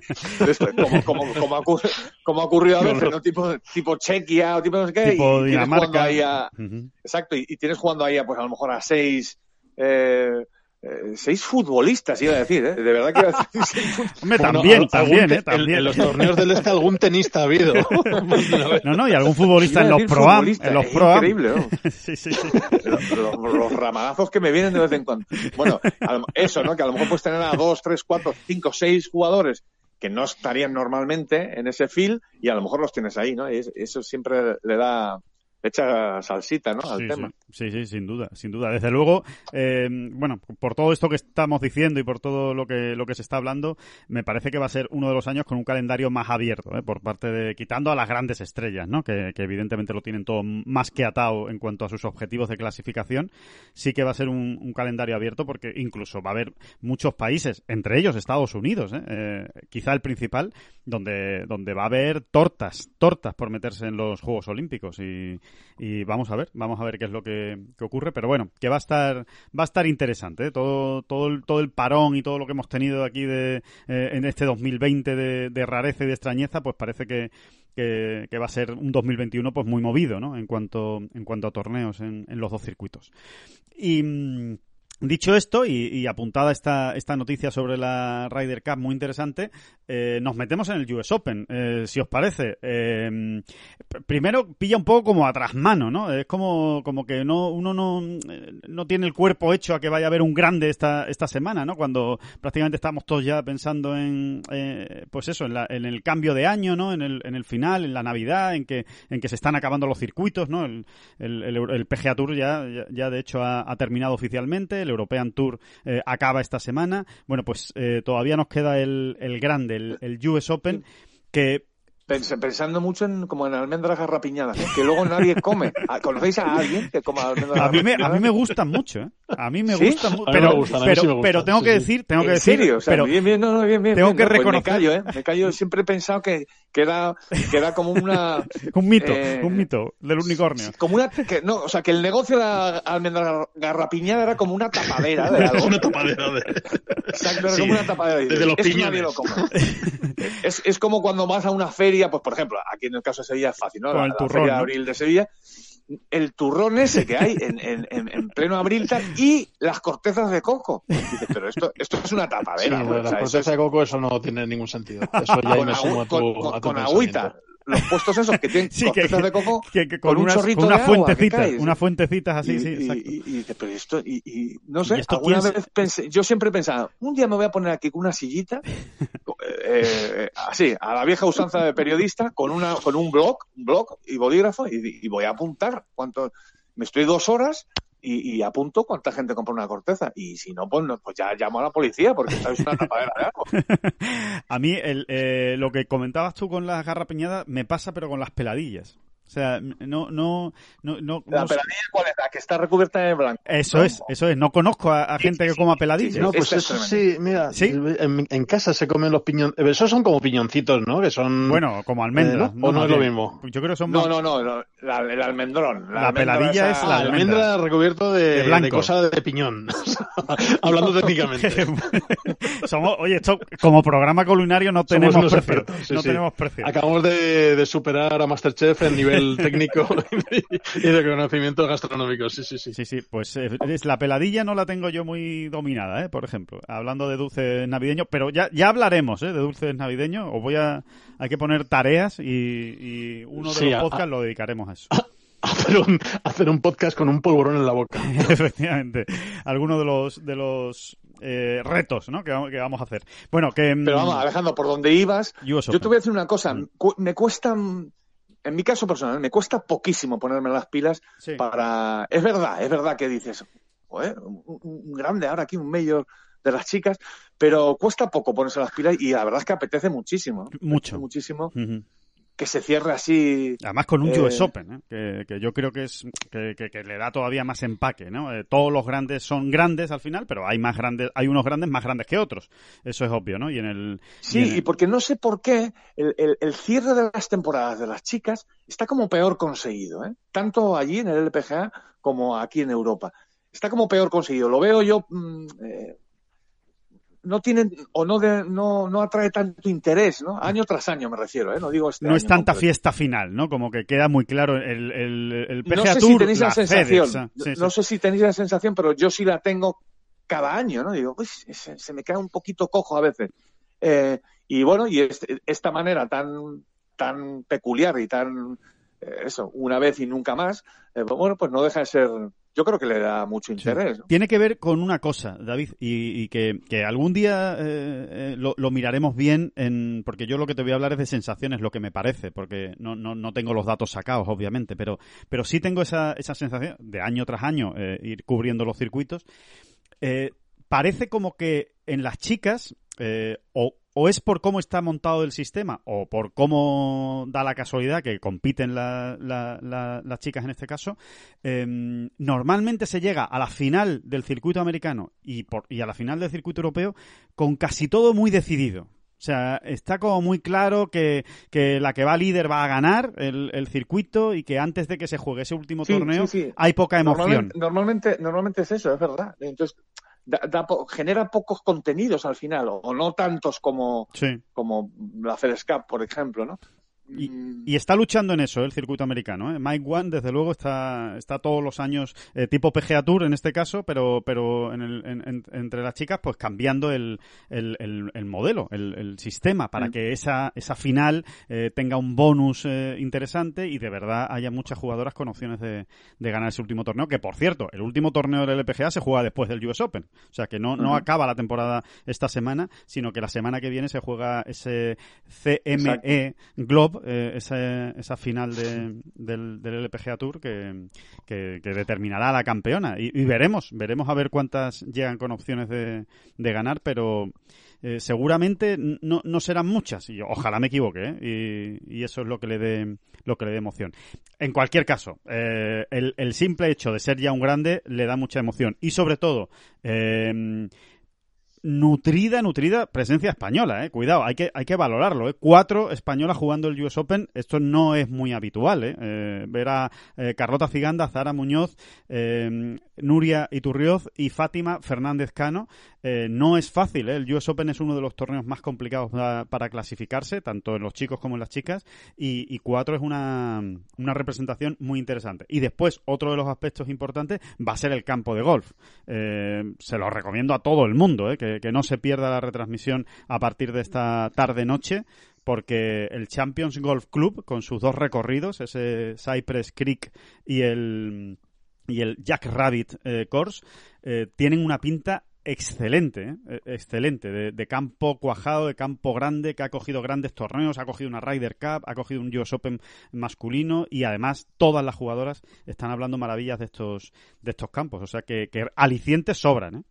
S4: como, como, como, ocurre, como, ha ocurrido a veces, ¿no? Tipo, tipo Chequia o tipo no sé qué,
S3: tipo
S4: y tienes jugando ahí a,
S3: uh -huh.
S4: exacto, y, y, tienes jugando ahí a, pues a lo mejor a seis, eh, eh, seis futbolistas, iba a decir, ¿eh? De verdad que iba a decir
S3: Hombre, también, bueno, también, ¿eh? También.
S5: En, en, los torneos del este algún tenista ha habido.
S3: no, no, y algún futbolista en los Pro Am. En los Pro Am.
S4: Increíble, ¿no?
S3: sí, sí, sí.
S4: Los, los, los, ramadazos que me vienen de vez en cuando. Bueno, eso, ¿no? Que a lo mejor puedes tener a dos, tres, cuatro, cinco, seis jugadores que no estarían normalmente en ese field y a lo mejor los tienes ahí, ¿no? Y eso siempre le da echa salsita, ¿no? Al
S3: sí,
S4: tema.
S3: Sí. sí, sí, sin duda, sin duda. Desde luego, eh, bueno, por todo esto que estamos diciendo y por todo lo que lo que se está hablando, me parece que va a ser uno de los años con un calendario más abierto, ¿eh? por parte de quitando a las grandes estrellas, ¿no? Que, que, evidentemente lo tienen todo más que atado en cuanto a sus objetivos de clasificación. Sí que va a ser un, un calendario abierto porque incluso va a haber muchos países, entre ellos Estados Unidos, ¿eh? eh quizá el principal, donde donde va a haber tortas, tortas por meterse en los Juegos Olímpicos y y vamos a ver, vamos a ver qué es lo que, ocurre, pero bueno, que va a estar va a estar interesante, ¿eh? todo todo el, todo el parón y todo lo que hemos tenido aquí de eh, en este 2020 de, de, rareza y de extrañeza, pues parece que, que, va a ser un 2021 pues muy movido, ¿no? En cuanto en cuanto a torneos en, en los dos circuitos. Y Dicho esto, y, apuntada esta, esta noticia sobre la Ryder Cup muy interesante, eh, nos metemos en el US Open, eh, si os parece. Eh, primero pilla un poco como atrás mano, ¿no? Es como, como que no, uno no, no tiene el cuerpo hecho a que vaya a haber un grande esta, esta semana, ¿no? Cuando prácticamente estamos todos ya pensando en, pues eso, en, la, en, el cambio de año, ¿no? En el, en el final, en la Navidad, en que, en que se están acabando los circuitos, ¿no? El, el, PGA Tour ya, ya, de hecho ha terminado oficialmente el European Tour eh, acaba esta semana. Bueno, pues eh, todavía nos queda el, el grande, el, US Open, que
S4: pensando mucho en como en almendras garrapiñadas, ¿eh? que luego nadie come. Ah, ¿Conocéis a alguien que coma almendras
S3: a mí me, a mí me gustan mucho, ¿eh? A mí me gustan mucho. Pero, pero, pero, tengo que decir, tengo que decir.
S4: Serio? O sea,
S3: pero
S4: bien, bien, no, no, bien, bien.
S3: Tengo que
S4: pues
S3: reconocer.
S4: me callo, ¿eh? Me callo. Siempre he pensado que, que, era, que era como una.
S3: un mito, eh, un mito del unicornio.
S4: Como una. Que, no, o sea, que el negocio de la almendra garrapiñada era como una tapadera de algo.
S5: una tapadera de.
S4: Exacto, era como una tapadera. de
S5: Desde los
S4: piñones. Lo es, es como cuando vas a una feria, pues por ejemplo, aquí en el caso de Sevilla es fácil, ¿no?
S3: Con
S4: la,
S3: el
S4: la
S3: turrón,
S4: feria de
S3: ¿no?
S4: abril de Sevilla. El turrón ese que hay en, en, en, en pleno abril tal, y las cortezas de coco. Dices, pero esto, esto es una
S5: Sí,
S4: tapadera. ¿no?
S5: las
S4: O sea, es-
S5: de coco, eso no tiene ningún sentido. Eso ya
S4: con,
S5: me sumo a tu,
S4: con-
S5: a tu
S4: con agüita. Los puestos esos que tienen
S3: Sí, que,
S4: cortezas de coco
S3: que- que
S4: con,
S3: con,
S4: un
S3: unas,
S4: chorrito
S3: con unas
S4: de agua, que
S3: fuentecitas,
S4: caes.
S3: unas fuentecitas así,
S4: y,
S3: sí,
S4: y-
S3: exacto.
S4: y- y pero esto, y, y no sé,
S3: ¿Y esto
S4: alguna vez pensé, yo siempre pensaba, un día me voy a poner aquí con una sillita, eh, así, a la vieja usanza de periodista, con una, con un blog, un blog y bolígrafo, y, voy a apuntar cuánto, me estoy dos horas y, y apunto cuánta gente compra una corteza. Y si no, pues, no, pues ya llamo a la policía, porque esta es una tapadera de algo.
S3: A mí el, eh, lo que comentabas tú con las garrapiñadas me pasa pero con las peladillas. O sea, no, no, no, no,
S4: La
S3: no sé.
S4: peladilla, ¿cuál es? La que está recubierta de blanco.
S3: Eso es, eso es. No conozco a, a gente que coma peladillas.
S5: No, pues eso sí, mira,
S3: ¿Sí?
S5: En, en casa se comen los piñones. Esos son como piñoncitos, ¿no? Que son.
S3: Bueno, como almendras.
S5: Eh, ¿no? ¿O no es lo mismo?
S3: Yo creo que son
S4: No,
S3: más-
S4: no, no, no, la- el almendrón.
S3: La peladilla
S4: esa-
S3: es la
S5: almendra recubierto de,
S3: De blanco.
S5: de cosa de piñón. Hablando técnicamente.
S3: Somos, oye, esto como programa culinario no tenemos precio.
S5: sí,
S3: no
S5: sí.
S3: tenemos precio.
S5: Acabamos de, de superar a Masterchef en nivel técnico y de conocimiento gastronómico. Sí, sí, sí.
S3: Sí, sí, pues eh, es, la peladilla no la tengo yo muy dominada, ¿eh? por ejemplo, hablando de dulces navideños, pero ya, ya hablaremos ¿eh? de dulces navideños, os voy a, hay que poner tareas y, y uno de
S5: Sí,
S3: los
S5: a-
S3: podcasts lo dedicaremos a eso.
S5: Hacer un, hacer un podcast con un polvorón en la boca.
S3: Efectivamente, alguno de los, de los eh, retos ¿no? que, vamos- que vamos a hacer. Bueno, que... mm,
S4: Pero vamos, Alejandro, por donde ibas, yo te voy a decir una cosa.
S3: Mm.
S4: Me cuesta, mm, en mi caso personal, me cuesta poquísimo ponerme las pilas
S3: Sí.
S4: para... Es verdad, es verdad que dices, "Joder, un, grande ahora aquí, un mayor de las chicas, pero cuesta poco ponerse las pilas y la verdad es que apetece muchísimo.
S3: Mucho.
S4: Apetece muchísimo. Que se cierre así.
S3: Además con un
S4: Eh,
S3: US Open, ¿eh? que, que yo creo que es que, que- que le da todavía más empaque, ¿no? Eh, todos los grandes son grandes al final, pero hay más grandes, hay unos grandes más grandes que otros. Eso es obvio, ¿no? Y en el
S4: Sí,
S3: y en el-
S4: y porque no sé por qué el, el- el cierre de las temporadas de las chicas está como peor conseguido, ¿eh? Tanto allí en el LPGA como aquí en Europa. Está como peor conseguido. Lo veo yo. mm, eh, no tienen o no, de- no no atrae tanto interés, ¿no? Año tras año me refiero, ¿eh? No digo este
S3: no es tanta fiesta final, ¿no? Como que queda muy claro el, el, el PGA
S4: No sé
S3: Tour,
S4: si tenéis la, sensación.
S3: FedEx. Sí,
S4: no
S3: sí.
S4: sé si tenéis la sensación, pero yo sí la tengo cada año, ¿no? Digo, uy, se, se me queda un poquito cojo a veces. Eh, y bueno, y este- esta manera tan, tan peculiar y tan, eh, eso, una vez y nunca más, eh, bueno, pues no deja de ser, yo creo que le da mucho interés. ¿no?
S3: Tiene que ver con una cosa, David, y, y que, que algún día eh, eh, lo, lo miraremos bien, en, porque yo lo que te voy a hablar es de sensaciones, lo que me parece, porque no, no, no tengo los datos sacados, obviamente, pero, pero sí tengo esa, esa sensación de año tras año eh, ir cubriendo los circuitos. Eh, parece como que en las chicas, eh, o, o es por cómo está montado el sistema, o por cómo da la casualidad que compiten la- la- la- las chicas en este caso, eh, normalmente se llega a la final del circuito americano y, por, y a la final del circuito europeo con casi todo muy decidido. O sea, está como muy claro que, que la que va líder va a ganar el, el circuito y que antes de que se juegue ese último
S4: Sí,
S3: torneo
S4: sí, sí.
S3: hay poca emoción.
S4: Normalmente, normalmente, normalmente es eso, es verdad. Entonces, da- da po- genera pocos contenidos al final, o, o no tantos como,
S3: Sí.
S4: como la por ejemplo, ¿no?
S3: Mm. Y, está luchando en eso el circuito americano. ¿eh? Mike One, desde luego, está, está todos los años eh, tipo PGA Tour en este caso, pero, pero en el, entre las chicas, pues cambiando el, el, el, modelo, el, sistema, para mm. que esa, esa final eh, tenga un bonus eh, interesante y de verdad haya muchas jugadoras con opciones de, de, ganar ese último torneo. Que por cierto, el último torneo del LPGA se juega después del US Open. O sea que no, no acaba la temporada esta semana, sino que la semana que viene se juega ese CME Globe eh, esa, final de, del, del, LPGA Tour que, que, determinará a la campeona. Y, veremos, veremos a ver cuántas llegan con opciones de, de ganar, pero eh, seguramente no, no, serán muchas. Y ojalá me equivoque, ¿eh? y, y, eso es lo que le dé lo que le dé emoción. En cualquier caso, el, el, simple hecho de ser ya un grande le da mucha emoción. Y sobre todo, nutrida, nutrida presencia española, eh. Cuidado, hay que, hay que valorarlo, eh. Cuatro españolas jugando el US Open, esto no es muy habitual, eh. eh ver a eh, Carlota Ciganda, Zara Muñoz, Nuria Iturrioz y Fátima Fernández Cano. no es fácil, El US Open es uno de los torneos más complicados para, clasificarse, tanto en los chicos como en las chicas, y, cuatro es una, una representación muy interesante. Y después, otro de los aspectos importantes va a ser el campo de golf. se lo recomiendo a todo el mundo, que que, no se pierda la retransmisión a partir de esta tarde-noche, porque el Champions Golf Club, con sus dos recorridos, ese Cypress Creek y el, y el Jack Rabbit eh, Course, eh, tienen una pinta excelente, ¿eh? excelente, de, campo cuajado, de campo grande, que ha cogido grandes torneos, ha cogido una Ryder Cup, ha cogido un US Open masculino y además todas las jugadoras están hablando maravillas de estos, de estos campos, o sea que, que alicientes sobran. ¿eh?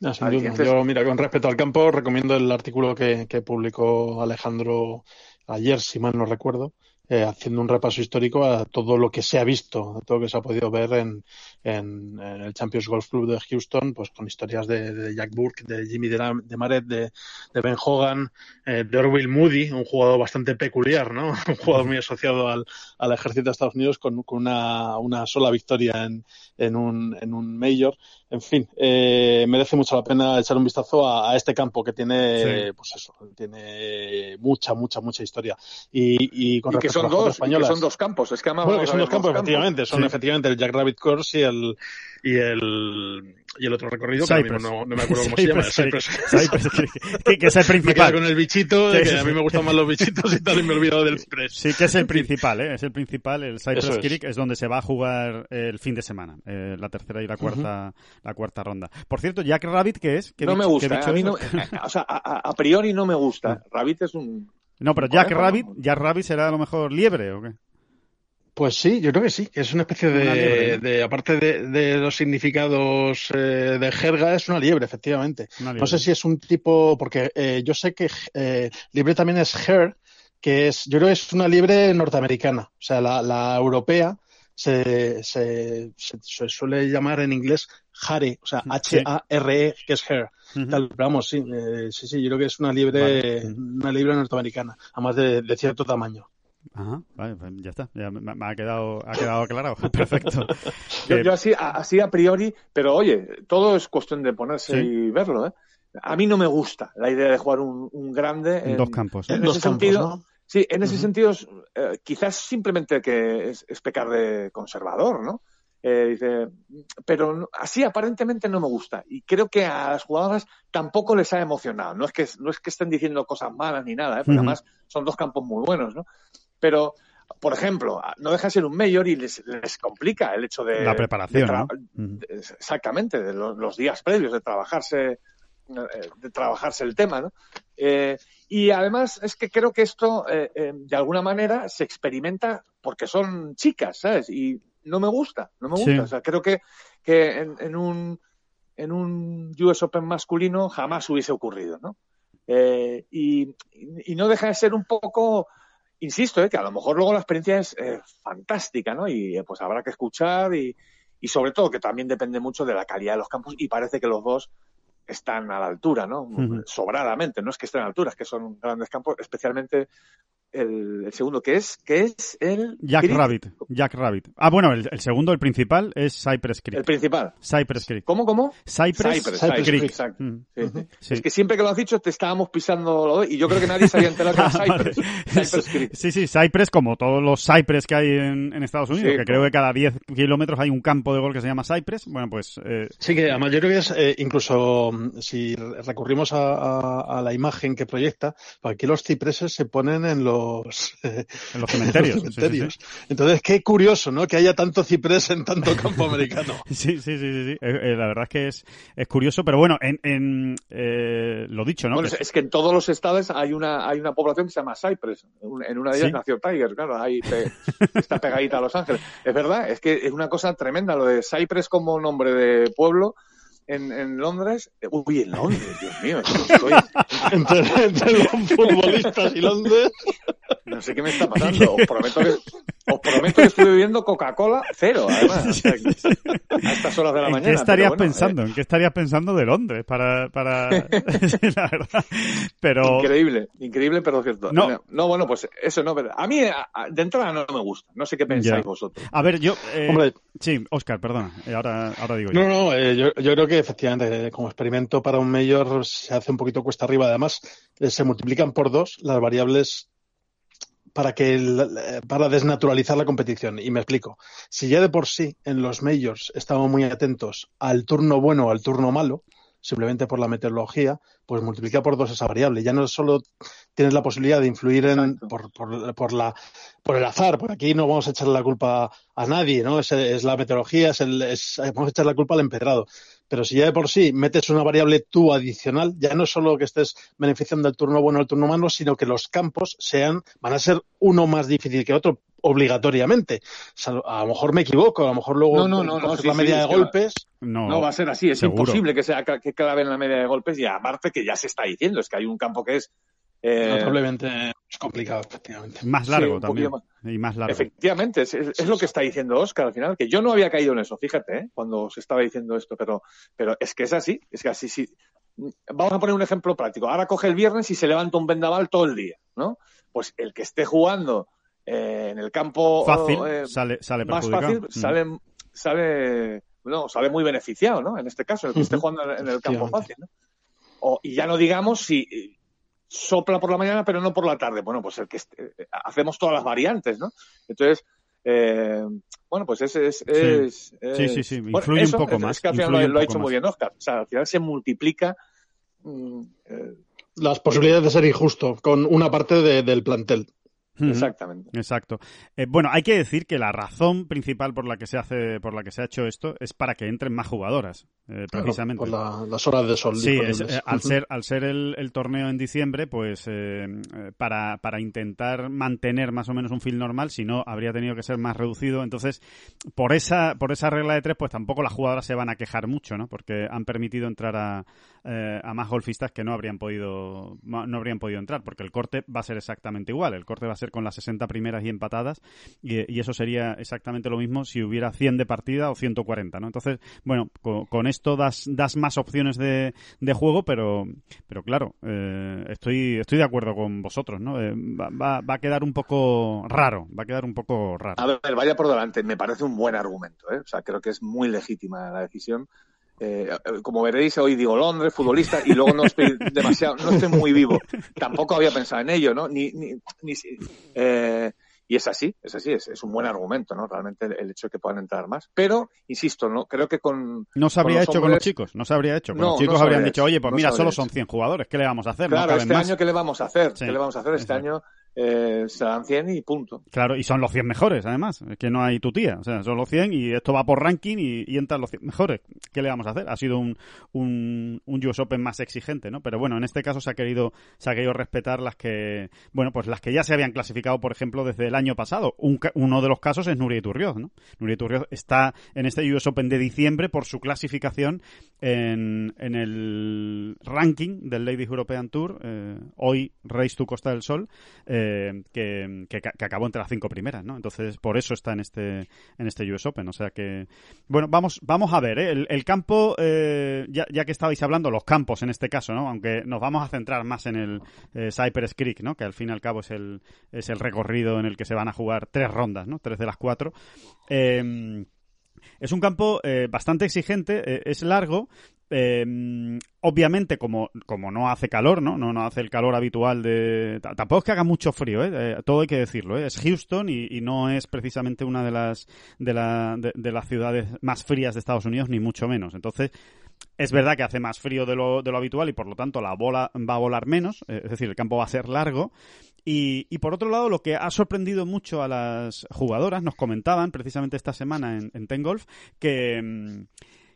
S5: Yo, mira, con respecto al campo, recomiendo el artículo que, que publicó Alejandro ayer, si mal no recuerdo, eh, haciendo un repaso histórico a todo lo que se ha visto, a todo lo que se ha podido ver en, en, el Champions Golf Club de Houston, pues con historias de, de Jack Burke, de Jimmy de, de Maret, de, de, Ben Hogan, eh, de Orville Moody, un jugador bastante peculiar, ¿no? un jugador muy asociado al, al ejército de Estados Unidos con, con una, una, sola victoria en, en, un, en un Major. En fin, eh, merece mucho la pena echar un vistazo a, a este campo que tiene, pues eso, tiene mucha, mucha, mucha historia. Y, y con
S4: respecto son dos, son dos campos. Es que
S5: bueno, que son dos campos, efectivamente. Son efectivamente el Jack Rabbit Course y el, y el, y el otro recorrido, que no, no, me acuerdo cómo se llama. Cypress.
S3: que, que, es el principal.
S5: Me con el bichito, que a mí me gustan más los bichitos y tal, y me he olvidado del Express.
S3: Sí, que es el principal, ¿eh? Es el principal, el Cypress Creek, es. donde se va a jugar el fin de semana, eh, la tercera y la cuarta, la cuarta ronda. Por cierto, Jack Rabbit, ¿qué es?
S4: no me gusta, a mí no, o sea, a, a, priori no me gusta. Rabbit es un,
S3: no, pero Jack Rabbit, Jack Rabbit será a lo mejor liebre o qué?
S5: Pues sí, yo creo que sí, que es una especie de, de aparte de, de, los significados eh, de jerga, es una liebre, efectivamente. No sé si es un tipo, porque eh, yo sé que eh, liebre también es hare, que es, yo creo que es una liebre norteamericana, o sea, la, la europea se, se, se, suele llamar en inglés hare, o sea, H-A-R-E, que es hare. Tal, pero vamos, sí, eh, sí, sí, yo creo que es una liebre, una liebre norteamericana, además de, de cierto tamaño.
S3: Ajá, vale, pues ya está, ya me, ha quedado, ha quedado aclarado. Perfecto.
S4: yo, yo, así, así a priori, pero oye, todo es cuestión de ponerse y verlo, ¿eh? A mí no me gusta la idea de jugar un, un grande
S3: en, dos campos.
S4: En,
S3: dos
S4: ese campos, sentido, ¿no? Sí, en ese sentido, eh, quizás simplemente que es, es, pecar de conservador, ¿no? Eh, dice, pero así aparentemente no me gusta. Y creo que a las jugadoras tampoco les ha emocionado. No es que, no es que estén diciendo cosas malas ni nada, ¿eh? uh -huh. además son dos campos muy buenos, ¿no? Pero, por ejemplo, no deja de ser un mayor y les, les complica el hecho de...
S3: La preparación,
S4: de
S3: ¿no?
S4: de, exactamente, de los, los, días previos, de trabajarse de trabajarse el tema, ¿no? Eh, y además es que creo que esto, eh, eh, de alguna manera, se experimenta porque son chicas, ¿sabes? Y no me gusta, no me gusta. Sí. O sea, creo que, que en, en, un, en un US Open masculino jamás hubiese ocurrido, ¿no? Eh, y, y, no deja de ser un poco, insisto, eh, que a lo mejor luego la experiencia es eh, fantástica, ¿no? Y pues habrá que escuchar y, y sobre todo que también depende mucho de la calidad de los campos y parece que los dos están a la altura, ¿no? Uh -huh. Sobradamente, no es que estén a la altura, es que son grandes campos, especialmente el, el segundo, que es, que es el...
S3: Jack
S4: Creek.
S3: Rabbit. Jack Rabbit. Ah, bueno, el, el segundo, el principal, es Cypress Creek.
S4: El principal.
S3: Cypress Creek.
S4: ¿Cómo, cómo?
S3: Cypress,
S4: Cypress,
S5: Cypress
S3: Creek.
S4: Exacto.
S3: Mm.
S4: Sí, sí.
S3: Sí.
S4: Es que siempre que lo has dicho te estábamos pisando lo de- y yo creo que nadie se había enterado que era
S3: Ah.
S4: Cypress. Cypress Creek.
S3: Sí, sí, Cypress, como todos los Cypress que hay en, en Estados Unidos,
S4: Sí,
S3: que creo que cada 10 kilómetros hay un campo de gol que se llama Cypress. Bueno, pues eh,
S5: Sí, que además yo creo que es, eh, incluso mm, si re- recurrimos a, a- a la imagen que proyecta, pues aquí los cipreses se ponen en los,
S3: en los cementerios.
S5: en
S3: sí,
S5: los
S3: sí,
S5: cementerios. Entonces, qué curioso, ¿no? Que haya tanto ciprés en tanto campo americano.
S3: Sí, sí, sí, sí, sí. Eh, eh, la verdad es que es, es curioso, pero bueno, en, en eh, lo dicho, ¿no?
S4: Bueno,
S3: Que-
S4: es- es que en todos los estados hay una hay una población que se llama Cypress. En una de ellas
S3: Sí.
S4: nació Tiger, claro, ahí está pegadita a Los Ángeles. Es verdad, es que es una cosa tremenda lo de Cypress como nombre de pueblo en, en Londres. Uy, en Londres, Dios mío. estoy-
S5: entre, entre los futbolistas y Londres.
S4: no sé qué me está pasando. Os prometo que, os prometo que estoy bebiendo Coca-Cola cero, además. o sea, que- a estas horas de la
S3: ¿En
S4: mañana.
S3: qué estarías
S4: bueno,
S3: pensando? ¿En qué estarías pensando de Londres? Para, para... la verdad. Pero...
S4: Increíble, increíble, pero cierto.
S3: No.
S4: No, bueno, pues eso no, pero a mí de entrada no me gusta. No sé qué pensáis
S3: Ya.
S4: vosotros.
S3: A ver, yo... eh,
S5: Hombre,
S3: Sí, Oscar, perdona. eh, Ahora, ahora digo yo.
S5: No, no, eh, yo, yo creo que efectivamente eh, como experimento para un mayor se hace un poquito cuesta arriba. Además, eh, se multiplican por dos las variables para que el- eh, para desnaturalizar la competición. Y me explico. Si ya de por sí en los majors estamos muy atentos al turno bueno o al turno malo, simplemente por la meteorología, pues multiplica por dos esa variable. Ya no solo tienes la posibilidad de influir en, por, por, por la, por el azar, por aquí no vamos a echarle la culpa a nadie, ¿no? Es, es la meteorología, es el, es, vamos a echar la culpa al empedrado. Pero si ya de por sí metes una variable tú adicional, ya no es solo que estés beneficiando el turno bueno o el turno malo, sino que los campos sean, van a ser uno más difícil que otro obligatoriamente. O sea, a lo mejor me equivoco, a lo mejor luego
S4: No, no, no, no, sí,
S5: la media de golpes.
S3: No,
S4: No va a ser así, es
S3: seguro.
S4: imposible que sea que clave en la media de golpes y aparte que ya se está diciendo, es que hay un campo que es eh,
S5: Notablemente es complicado, efectivamente.
S3: Más largo también. Y más largo.
S4: Efectivamente, es, es- es lo que está diciendo Oscar al final, que yo no había caído en eso, fíjate, ¿eh? cuando se estaba diciendo esto, pero, pero es que es así, es que así sí. Vamos a poner un ejemplo práctico. Ahora coge el viernes y se levanta un vendaval todo el día, ¿no? Pues el que esté jugando eh, en el campo
S3: Fácil,
S4: eh,
S3: sale, sale
S4: más fácil,
S3: Mm.
S4: sale, sale, no, sale muy beneficiado, ¿no? En este caso, el que esté jugando en el campo fácil, ¿no? O, y ya no digamos si sopla por la mañana, pero no por la tarde. Bueno, pues el que esté- eh, hacemos todas las variantes, ¿no? Entonces, eh, bueno, pues es, es, es-
S3: Sí,
S4: es-
S3: sí, sí, influye un
S4: eso,
S3: poco
S4: es-
S3: más,
S4: Es que al final
S3: influye
S4: lo, ha hecho
S3: más.
S4: muy bien Oscar. O sea, al final se multiplica mm, eh,
S5: Las posibilidades de ser injusto con una parte de- del plantel.
S4: Exactamente.
S3: Exacto. Eh, bueno, hay que decir que la razón principal por la que se hace, por la que se ha hecho esto, es para que entren más jugadoras, eh,
S5: Claro,
S3: precisamente.
S5: por la- las horas de sol
S3: Sí, es, eh, al ser, al ser el, el torneo en diciembre, pues para, para intentar mantener más o menos un feel normal, si no, habría tenido que ser más reducido. Entonces, por esa, por esa regla de tres, pues tampoco las jugadoras se van a quejar mucho, ¿no? Porque han permitido entrar a, a más golfistas que no habrían podido, no habrían podido entrar, porque el corte va a ser exactamente igual. El corte va a ser con las 60 primeras y empatadas, y, eso sería exactamente lo mismo si hubiera 100 de partida o 140, ¿no? Entonces, bueno, con, con esto das, das más opciones de, de juego, pero, pero claro, eh, estoy, estoy de acuerdo con vosotros, ¿no? Eh, va, va- va a quedar un poco raro, va a quedar un poco raro.
S4: A ver, vaya por delante, me parece un buen argumento, ¿eh? O sea, creo que es muy legítima la decisión. Eh, como veréis, hoy digo Londres, futbolista, y luego no estoy demasiado, no estoy muy vivo. Tampoco había pensado en ello, ¿no? Ni, ni, ni eh, y es así, es así, es, es un buen argumento, ¿no? Realmente el, el hecho de que puedan entrar más. Pero, insisto, ¿no? Creo que con,
S3: No se habría hecho con los chicos, no se habría hecho. Con
S4: No,
S3: los chicos
S4: no
S3: habrían
S4: hecho,
S3: oye, pues mira, solo son
S4: hecho.
S3: 100 jugadores, ¿qué le vamos a hacer?
S4: claro, este
S3: más.
S4: año, ¿qué le vamos a hacer?
S3: Sí,
S4: ¿Qué le vamos a hacer? Este
S3: exacto.
S4: año eh, serán 100 y punto.
S3: Claro, y son los 100 mejores, además. Es que no hay tu tía. O sea, son los 100 y esto va por ranking y, entran los 100 mejores. ¿Qué le vamos a hacer? Ha sido un, un, un US Open más exigente, ¿no? Pero bueno, en este caso se ha querido, se ha querido respetar las que, bueno, pues las que ya se habían clasificado, por ejemplo, desde el año pasado. Un uno de los casos es Nuria Iturrioz, ¿no? Nuria Iturrioz está en este US Open de diciembre por su clasificación en, en el ranking del Ladies European Tour. eh, hoy Race to Costa del Sol. eh, que, que, acabó entre las cinco primeras, ¿no? Entonces, por eso está en este, en este US Open. O sea que, bueno, vamos, vamos a ver, ¿eh? el, campo, eh, ya, ya, que estabais hablando, los campos en este caso, ¿no? Aunque nos vamos a centrar más en el eh, Cypress Creek, ¿no? Que al fin y al cabo es el, es el recorrido en el que se van a jugar tres rondas, ¿no? Tres de las cuatro. Eh, es un campo eh, bastante exigente, eh, es largo. Eh, obviamente, como, como no hace calor, ¿no? ¿no? No hace el calor habitual de. Tampoco es que haga mucho frío, ¿eh? todo hay que decirlo. ¿eh? Es Houston y, no es precisamente una de las, de, la, de, las ciudades más frías de Estados Unidos, ni mucho menos. Entonces, es verdad que hace más frío de lo, de lo habitual y por lo tanto la bola va a volar menos, es decir, el campo va a ser largo. Y, y, por otro lado, lo que ha sorprendido mucho a las jugadoras, nos comentaban precisamente esta semana en, en Ten Golf, que, mm,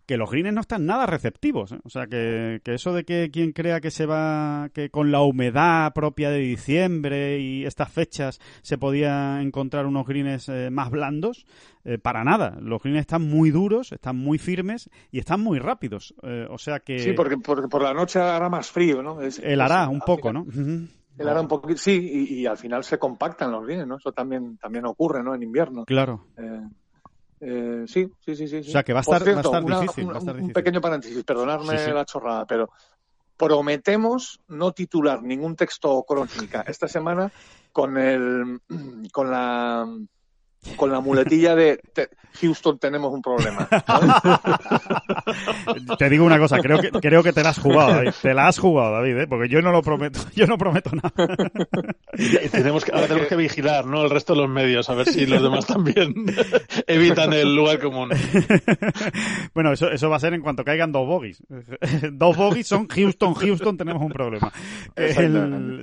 S3: que los greens no están nada receptivos. ¿eh? O sea, que, que, eso de que quien crea que se va, que con la humedad propia de diciembre y estas fechas se podía encontrar unos greens eh, más blandos, eh, para nada. Los greens están muy duros, están muy firmes y están muy rápidos. o sea que...
S4: Sí, porque, porque, por la noche hará más frío, ¿no?
S3: el hará un poco, ¿no?
S4: El hará un poquito, sí, y, al final se compactan los greens, ¿no? Eso también, también ocurre, ¿no? En invierno.
S3: Claro.
S4: Eh, sí, sí, sí, sí. O
S3: sea, que va a estar, difícil,
S4: un, pequeño paréntesis, perdonadme la chorrada, pero prometemos no titular ningún texto crónica esta semana con el con la con la muletilla de Houston tenemos un problema.
S3: te digo una cosa, creo que creo que te la has jugado, David. te la has jugado, David, ¿eh? porque yo no lo prometo, yo no prometo nada.
S5: tenemos que, ahora tenemos que vigilar, ¿no? El resto de los medios, a ver si los demás también evitan el lugar común.
S3: bueno, eso, eso va a ser en cuanto caigan dos bogies. dos bogies son Houston, Houston, tenemos un problema.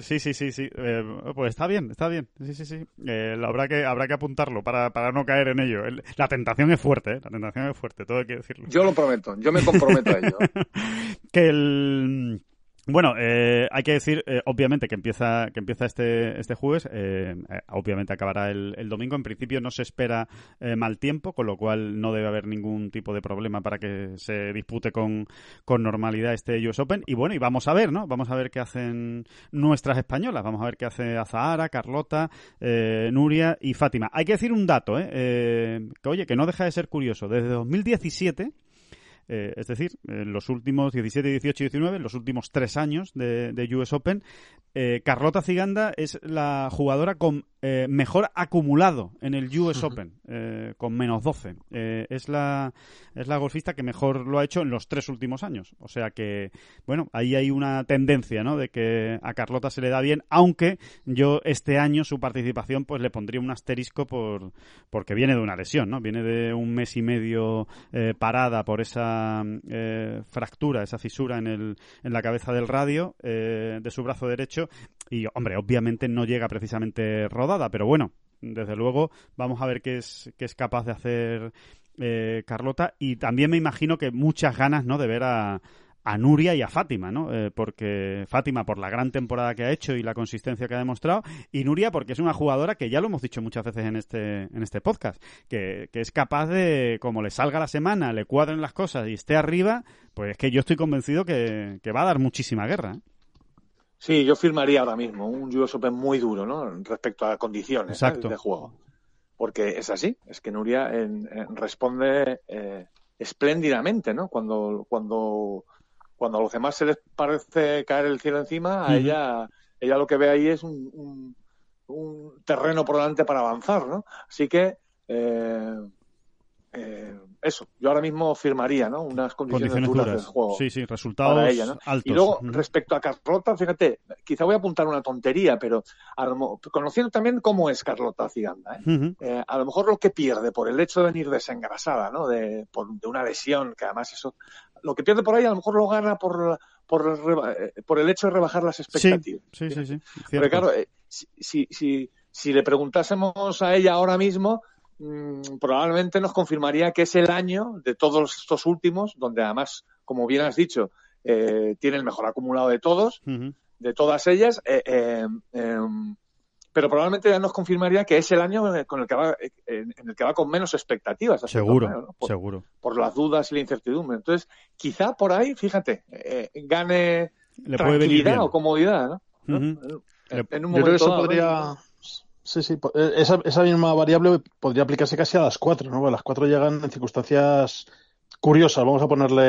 S3: sí, sí, sí, sí. Eh, pues está bien, está bien. Sí, sí, sí. Eh, habrá que habrá que apuntarlo para, no caer en ello. La tentación es fuerte, ¿eh? la tentación es fuerte, todo hay que decirlo.
S4: Yo lo prometo, yo me comprometo a ello.
S3: que el bueno, eh, hay que decir, eh, obviamente, que empieza, que empieza este, este jueves. Eh, obviamente acabará el, domingo. En principio no se espera mal tiempo, con lo cual no debe haber ningún tipo de problema para que se dispute con, con normalidad este US Open. Y bueno, y vamos a ver, ¿no? Vamos a ver qué hacen nuestras españolas. Vamos a ver qué hace Azahara, Carlota, Nuria y Fátima. Hay que decir un dato, ¿eh? que oye, que no deja de ser curioso. Desde 2017 eh, es decir, en los últimos 17, 18 y 19, en los últimos tres años de, de US Open, eh, Carlota Ciganda es la jugadora con eh, mejor acumulado en el US Open, eh, con menos 12. es, la, es la golfista que mejor lo ha hecho en los tres últimos años. O sea que, bueno, ahí hay una tendencia, ¿no? De que a Carlota se le da bien, aunque yo este año su participación pues le pondría un asterisco por porque viene de una lesión, ¿no? Viene de un mes y medio parada por esa fractura, esa fisura en, el, en la cabeza del radio de su brazo derecho y, hombre, obviamente no llega precisamente rodada, pero bueno, desde luego vamos a ver qué es, qué es capaz de hacer eh, Carlota. Y también me imagino que muchas ganas, ¿no?, de ver a, a Nuria y a Fátima, ¿no? Eh, porque Fátima por la gran temporada que ha hecho y la consistencia que ha demostrado, y Nuria porque es una jugadora que ya lo hemos dicho muchas veces en este, en este podcast, que, que es capaz de, como le salga la semana, le cuadren las cosas y esté arriba, pues es que yo estoy convencido que, que va a dar muchísima guerra. ¿eh?
S4: Sí, yo firmaría ahora mismo un US Open muy duro, ¿no? Respecto a condiciones ¿eh? de juego. Porque es así, es que Nuria responde eh, espléndidamente, ¿no? Cuando, cuando, cuando a los demás se les parece caer el cielo encima, a ella, ella lo que ve ahí es un, un, terreno por delante para avanzar, ¿no? Así que eh, eh, eso, yo ahora mismo firmaría, ¿no? Unas condiciones, duras, del juego.
S3: Sí, sí, resultados ella, altos.
S4: Y luego, respecto a Carlota, fíjate, quizá voy a apuntar una tontería, pero conociendo también cómo es Carlota Ciganda, ¿eh? ¿eh? a lo mejor lo que pierde por el hecho de venir desengrasada, ¿no? De, por, de una lesión, que además eso, lo que pierde por ahí a lo mejor lo gana por, por, eh, por el hecho de rebajar las expectativas.
S3: Sí, sí, sí.
S4: Porque claro, eh, si, si, si le preguntásemos a ella ahora mismo, Mm, probablemente nos confirmaría que es el año de todos estos últimos, donde además, como bien has dicho, eh, tiene el mejor acumulado de todos, de todas ellas, eh, eh, em, pero probablemente ya nos confirmaría que es el año con el que va, en el que va con menos expectativas.
S3: Seguro, por, seguro.
S4: Por las dudas y la incertidumbre. Entonces, quizá por ahí, fíjate, gane tranquilidad o comodidad, ¿no? En un
S5: Yo creo que
S4: momento
S5: eso
S4: dado,
S5: podría. Sí, sí, eh, esa, esa misma variable podría aplicarse casi a las cuatro, ¿no? Las cuatro llegan en circunstancias curiosas, vamos a ponerle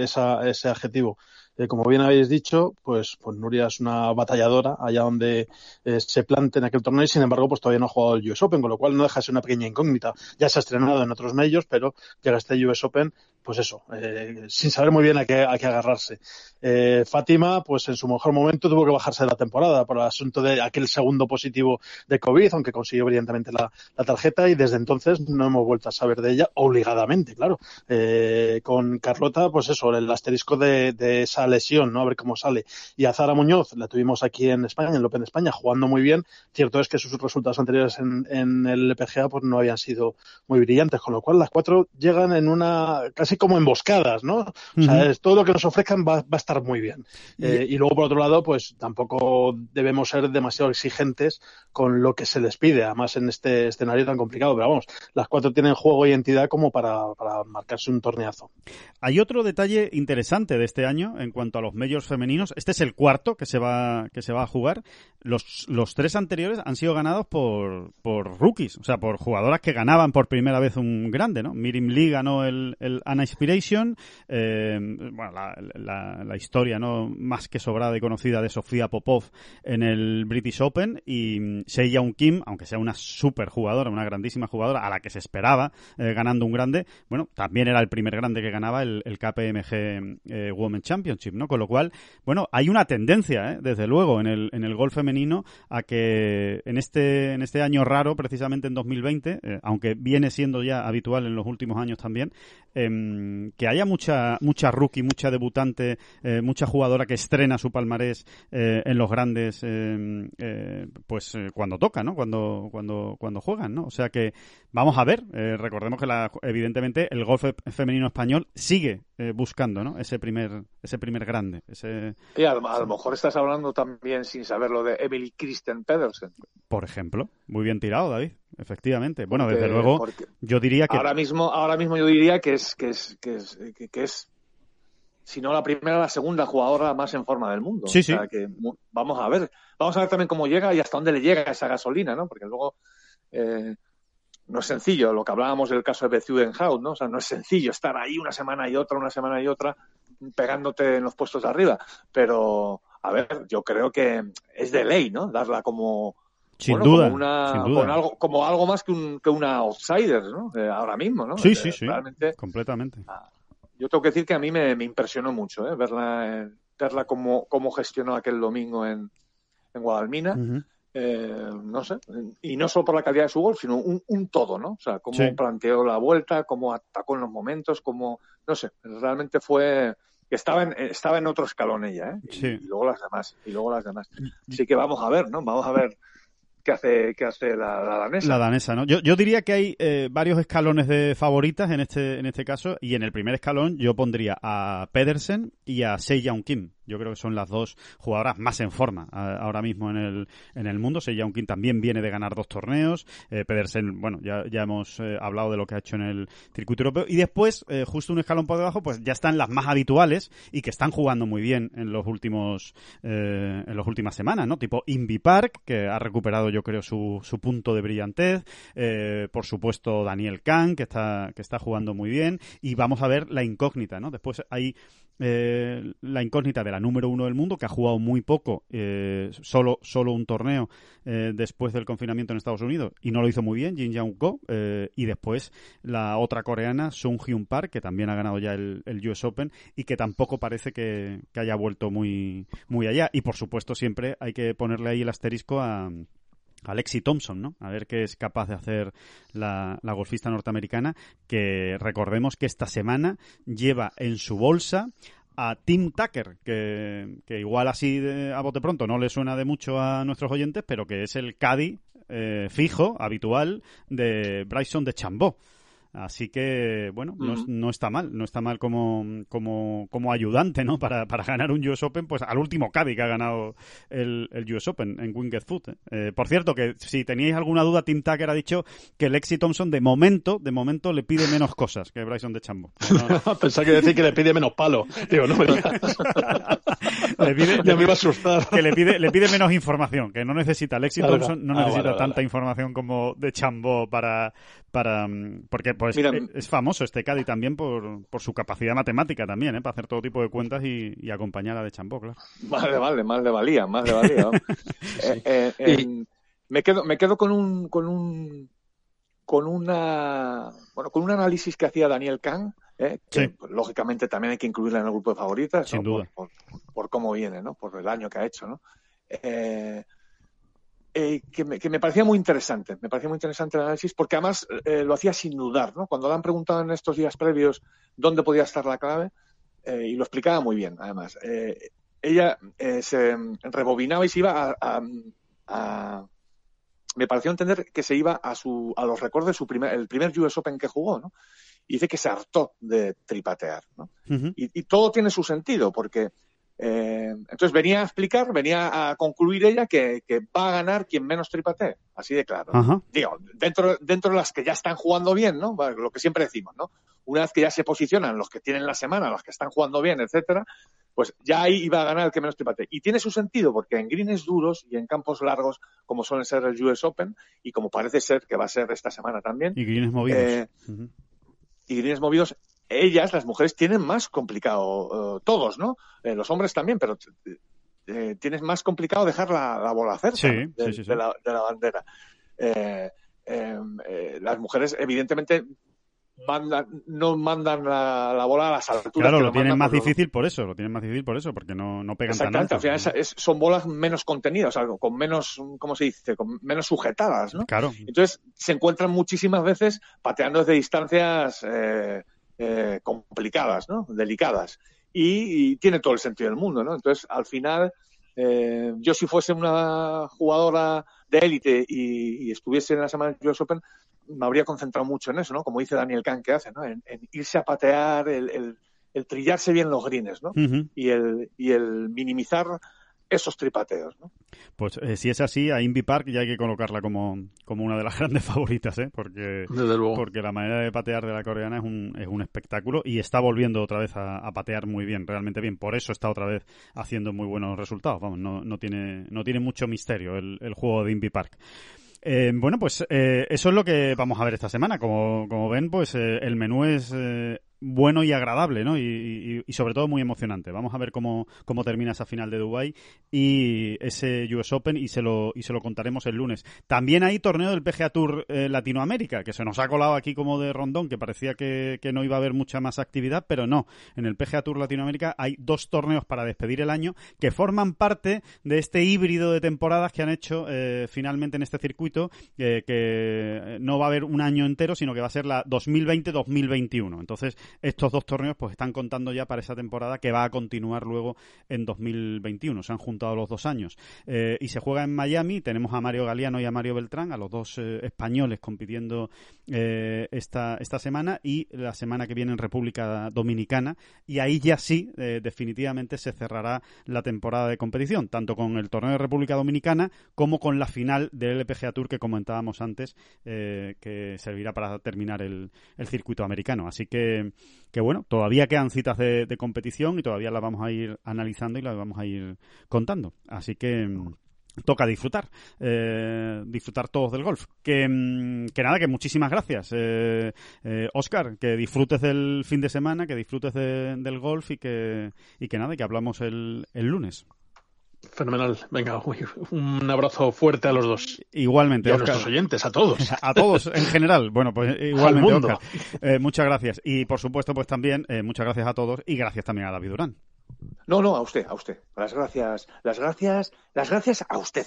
S5: eh, esa- ese adjetivo. Eh, como bien habéis dicho, pues, pues Nuria es una batalladora allá donde eh, se plante en aquel torneo y sin embargo pues todavía no ha jugado el US Open, con lo cual no deja de ser una pequeña incógnita. Ya se ha estrenado en otros medios, pero llega este US Open, pues eso, eh, sin saber muy bien a qué, a qué agarrarse. Eh, Fátima, pues en su mejor momento tuvo que bajarse de la temporada por el asunto de aquel segundo positivo de COVID, aunque consiguió brillantemente la, tarjeta y desde entonces no hemos vuelto a saber de ella, obligadamente, claro. Con Carlota, pues eso, el asterisco de, de lesión, ¿no? A ver cómo sale. Y a Zara Muñoz, la tuvimos aquí en España, en el Open de España, jugando muy bien. Cierto es que sus resultados anteriores en, en el PGA pues no habían sido muy brillantes, con lo cual las cuatro llegan en una, casi como emboscadas, ¿no? O sea, es, todo lo que nos ofrezcan va, va a estar muy bien. Eh, y luego, por otro lado, pues tampoco debemos ser demasiado exigentes con lo que se les pide, además en este escenario tan complicado. Pero vamos, las cuatro tienen juego y entidad como para, para marcarse un torneazo.
S3: Hay otro detalle interesante de este año en cuanto a los majors femeninos. Este es el cuarto que se va, que se va a jugar. Los, los tres anteriores han sido ganados por, por rookies, o sea, por jugadoras que ganaban por primera vez un grande, ¿no? Miriam Lee ganó el, el Anna Inspiration, eh, bueno, la, la- historia, ¿no? Más que sobrada y conocida de Sofía Popov en el British Open y mm, Seiya Kim, aunque sea una super jugadora, una grandísima jugadora a la que se esperaba eh, ganando un grande, bueno, también era el primer grande que ganaba el, KPMG eh, Women ¿no? Con lo cual, bueno, hay una tendencia, ¿eh? desde luego, en el, en el golf femenino a que en este, en este año raro, precisamente en 2020, eh, aunque viene siendo ya habitual en los últimos años también, em, que haya mucha, mucha rookie, mucha debutante, eh, mucha jugadora que estrena su palmarés eh, en los grandes, em, eh, pues eh, cuando toca, ¿no? Cuando, cuando, cuando juegan, ¿no? O sea que vamos a ver, recordemos que la, evidentemente el golf fe- femenino español sigue buscando, ¿no? Ese primer, ese primer grande, ese,
S4: Y a, lo- a lo mejor estás hablando también sin saberlo de Emily Kristen Pedersen.
S3: por ejemplo, muy bien tirado, David, efectivamente. Bueno,
S4: Porque-
S3: desde luego, yo diría que
S4: ahora mismo, ahora mismo yo diría que es, que es, que es, que, que es, si no la primera, la segunda jugadora más en forma del mundo.
S3: Sí,
S4: O sea
S3: sí.
S4: que vamos a ver, vamos a ver también cómo llega y hasta dónde le llega esa gasolina, ¿no? Porque luego eh, no es sencillo, lo que hablábamos del caso de House, ¿no? O sea, no es sencillo estar ahí una semana y otra, una semana y otra, pegándote en los puestos de arriba. Pero, a ver, yo creo que es de ley, ¿no? Darla como,
S3: sin
S4: bueno,
S3: duda,
S4: como, una-
S3: sin duda.
S4: con algo, como algo más que, un, que una outsider, ¿no? Eh, ahora mismo, ¿no?
S3: Sí,
S4: Eh,
S3: sí, sí,
S4: Realmente,
S3: completamente.
S4: yo tengo que decir que a mí me, me impresionó mucho, ¿eh? Verla, eh, verla cómo, cómo gestionó aquel domingo en, en Guadalmina. Eh, no sé, y no solo por la calidad de su gol, sino un, un todo, ¿no? O sea, cómo
S3: Sí.
S4: planteó la vuelta, cómo atacó en los momentos, cómo, no sé, realmente fue, estaba en, estaba en otro escalón ella, ¿eh?
S3: Sí.
S4: Y luego las demás, y luego las demás. Así que vamos a ver, ¿no? Vamos a ver qué hace, qué hace la, danesa.
S3: La danesa, ¿no? Yo, yo diría que hay eh, varios escalones de favoritas en este, en este caso, y en el primer escalón yo pondría a Pedersen y a Seiya Kim. Yo creo que son las dos jugadoras más en forma ahora mismo en el, en el mundo. Seiya Kim también viene de ganar dos torneos. Eh, Pedersen, bueno, ya, ya hemos eh, hablado de lo que ha hecho en el circuito europeo. Y después, eh, justo un escalón por debajo, pues ya están las más habituales y que están jugando muy bien en los últimos, en las últimas semanas, ¿no? Tipo Invi Park, que ha recuperado, yo creo, su, su punto de brillantez. Por supuesto, Daniel Kahn, que está, que está jugando muy bien. Y vamos a ver la incógnita, ¿no? Después hay la incógnita de la número uno del mundo, que ha jugado muy poco, eh, solo, solo un torneo eh, después del confinamiento en Estados Unidos, y no lo hizo muy bien, Jin Young Ko, eh, y después la otra coreana, Sung Hyun Park, que también ha ganado ya el, US Open, y que tampoco parece que, que haya vuelto muy, muy allá. Y por supuesto, siempre hay que ponerle ahí el asterisco a. Alexi Thompson, ¿no? A ver qué es capaz de hacer la golfista norteamericana, que recordemos que esta semana lleva en su bolsa a Tim Tucker, que, que igual así de- a bote pronto no le suena de mucho a nuestros oyentes, pero que es el caddy eh, fijo, habitual, de Bryson de Chambó. Así que, bueno, no, no está mal, no está mal como, como, como ayudante, ¿no? Para, para ganar un US Open, pues al último caddy que ha ganado el, el US Open en Winged Foot. ¿eh? Eh, por cierto, que si teníais alguna duda, Tim Tucker ha dicho que Lexi Thompson de momento, de momento le pide menos cosas que Bryson de Chambo. No,
S5: Pensaba que decir que le pide menos palo. Digo, no me digas.
S3: le pide,
S5: ya me iba a asustar.
S3: Que le pide, le pide menos información, que no necesita. Lexi
S5: Claro.
S3: Thompson no
S5: Ah,
S3: necesita
S5: vale, vale.
S3: tanta información como de Chambó para, para mm, porque pues
S4: Mira,
S3: es, es famoso este Cádiz también por, por su capacidad matemática también, ¿eh? para hacer todo tipo de cuentas y, y acompañar a de Chambó, claro.
S4: Más le vale, más le valía, más le valía. Eh, eh, en- me quedo, me quedo con un, con un, con una, bueno, con un análisis que hacía Daniel Kahn, eh, que
S3: Sí.
S4: pues, lógicamente también hay que incluirla en el grupo de favoritas,
S3: Sin
S4: ¿no?
S3: duda.
S4: Por, por- por cómo viene, ¿no? Por el año que ha hecho, ¿no? Eh, eh, que, me, que me parecía muy interesante, me parecía muy interesante el análisis porque además eh, lo hacía sin dudar, ¿no? Cuando le han preguntado en estos días previos dónde podía estar la clave, eh, y lo explicaba muy bien, además. Ella se rebobinaba y se iba a, a- a- me pareció entender que se iba a su a los récords de su primer el primer US Open que jugó, ¿no? Y dice que se hartó de tripatear, ¿no? Y, y todo tiene su sentido, porque eh, entonces venía a explicar, venía a concluir ella que, que va a ganar quien menos tripatee, así de claro. Digo, dentro, dentro de las que ya están jugando bien, ¿no? Lo que siempre decimos, ¿no? Una vez que ya se posicionan los que tienen la semana, los que están jugando bien, etcétera, pues ya ahí iba a ganar el que menos tripatee. Y tiene su sentido, porque en greens duros y en campos largos, como suelen ser el US Open, y como parece ser que va a ser esta semana también,
S3: Y greens movidos.
S4: Eh, y greens movidos, ellas, las mujeres, tienen más complicado, eh, todos, ¿no? Eh, los hombres también, pero tienes más complicado dejar la, la bola cerca
S3: Sí,
S4: ¿no? de,
S3: sí, sí, sí.
S4: de la, de la bandera. Eh, las mujeres, evidentemente, mandan, no mandan la, la bola a las alturas.
S3: Claro,
S4: que
S3: lo tienen más
S4: por los-
S3: difícil por eso, lo tienen más difícil por eso, porque no, no pegan tan
S4: Exactamente,
S3: alto.
S4: al final es- es- son bolas menos contenidas, algo con menos, ¿cómo se dice? Con menos sujetadas, ¿no?
S3: Claro,
S4: Entonces se encuentran muchísimas veces pateando desde distancias eh, eh, complicadas, ¿no? Delicadas. Y, y tiene todo el sentido del mundo, ¿no? Entonces, al final, eh, yo si fuese una jugadora de élite y, y estuviese en la semana de US Open, me habría concentrado mucho en eso, ¿no? Como dice Daniel Kahn que hace, ¿no? En, en irse a patear, el, el- el trillarse bien los greens, ¿no? Y el, y el minimizar esos tripateos, ¿no?
S3: Pues eh, si es así, a Invi Park ya hay que colocarla como, como una de las grandes favoritas, ¿eh? Porque,
S5: Desde luego.
S3: porque la manera de patear de la coreana es un, es un espectáculo y está volviendo otra vez a, a patear muy bien, realmente bien. Por eso está otra vez haciendo muy buenos resultados. Vamos, no, no, tiene, no tiene mucho misterio el, el juego de Invi Park. Eh, bueno, pues eh, eso es lo que vamos a ver esta semana. Como, como ven, pues eh, el menú es eh, bueno y agradable, ¿no? Y, sobre todo muy emocionante. Vamos a ver cómo, cómo termina esa final de Dubai y ese US Open y se lo y se lo contaremos el lunes. También hay torneo del PGA Tour eh, Latinoamérica que se nos ha colado aquí como de rondón, que parecía que, que no iba a haber mucha más actividad, pero no. En el PGA Tour Latinoamérica hay dos torneos para despedir el año que forman parte de este híbrido de temporadas que han hecho eh, finalmente en este circuito, eh, que no va a haber un año entero, sino que va a ser la 2020-2021. Entonces, estos dos torneos pues están contando ya para esa temporada que va a continuar luego en 2021. Se han juntado los dos años. Eh, y se juega en Miami. Tenemos a Mario Galeano y a Mario Beltrán, a los dos eh, españoles compitiendo eh, esta, esta semana y la semana que viene en República Dominicana. Y ahí ya sí, definitivamente se cerrará la temporada de competición, tanto con el torneo de República Dominicana como con la final del LPGA Tour que comentábamos antes, que servirá para terminar el, el circuito americano. Así que, que bueno, todavía quedan citas de, competición y todavía las vamos a ir analizando y las vamos a ir contando. Así que mm, toca disfrutar, eh, disfrutar todos del golf. Que, mm, que nada, que muchísimas gracias, eh, eh, Oscar, que disfrutes del fin de semana, que disfrutes de- del golf y que, y que nada, que hablamos el, el lunes.
S5: Fenomenal. Venga, un abrazo fuerte a los dos.
S3: Igualmente,
S5: Y a nuestros oyentes, a todos.
S3: A todos en general. Bueno, pues igualmente,
S5: mundo.
S3: Óscar. Eh, muchas gracias. Y por supuesto, pues también, eh, muchas gracias a todos y gracias también a David Durán.
S4: No, no, a usted, a usted. Las gracias, las gracias, las gracias a usted.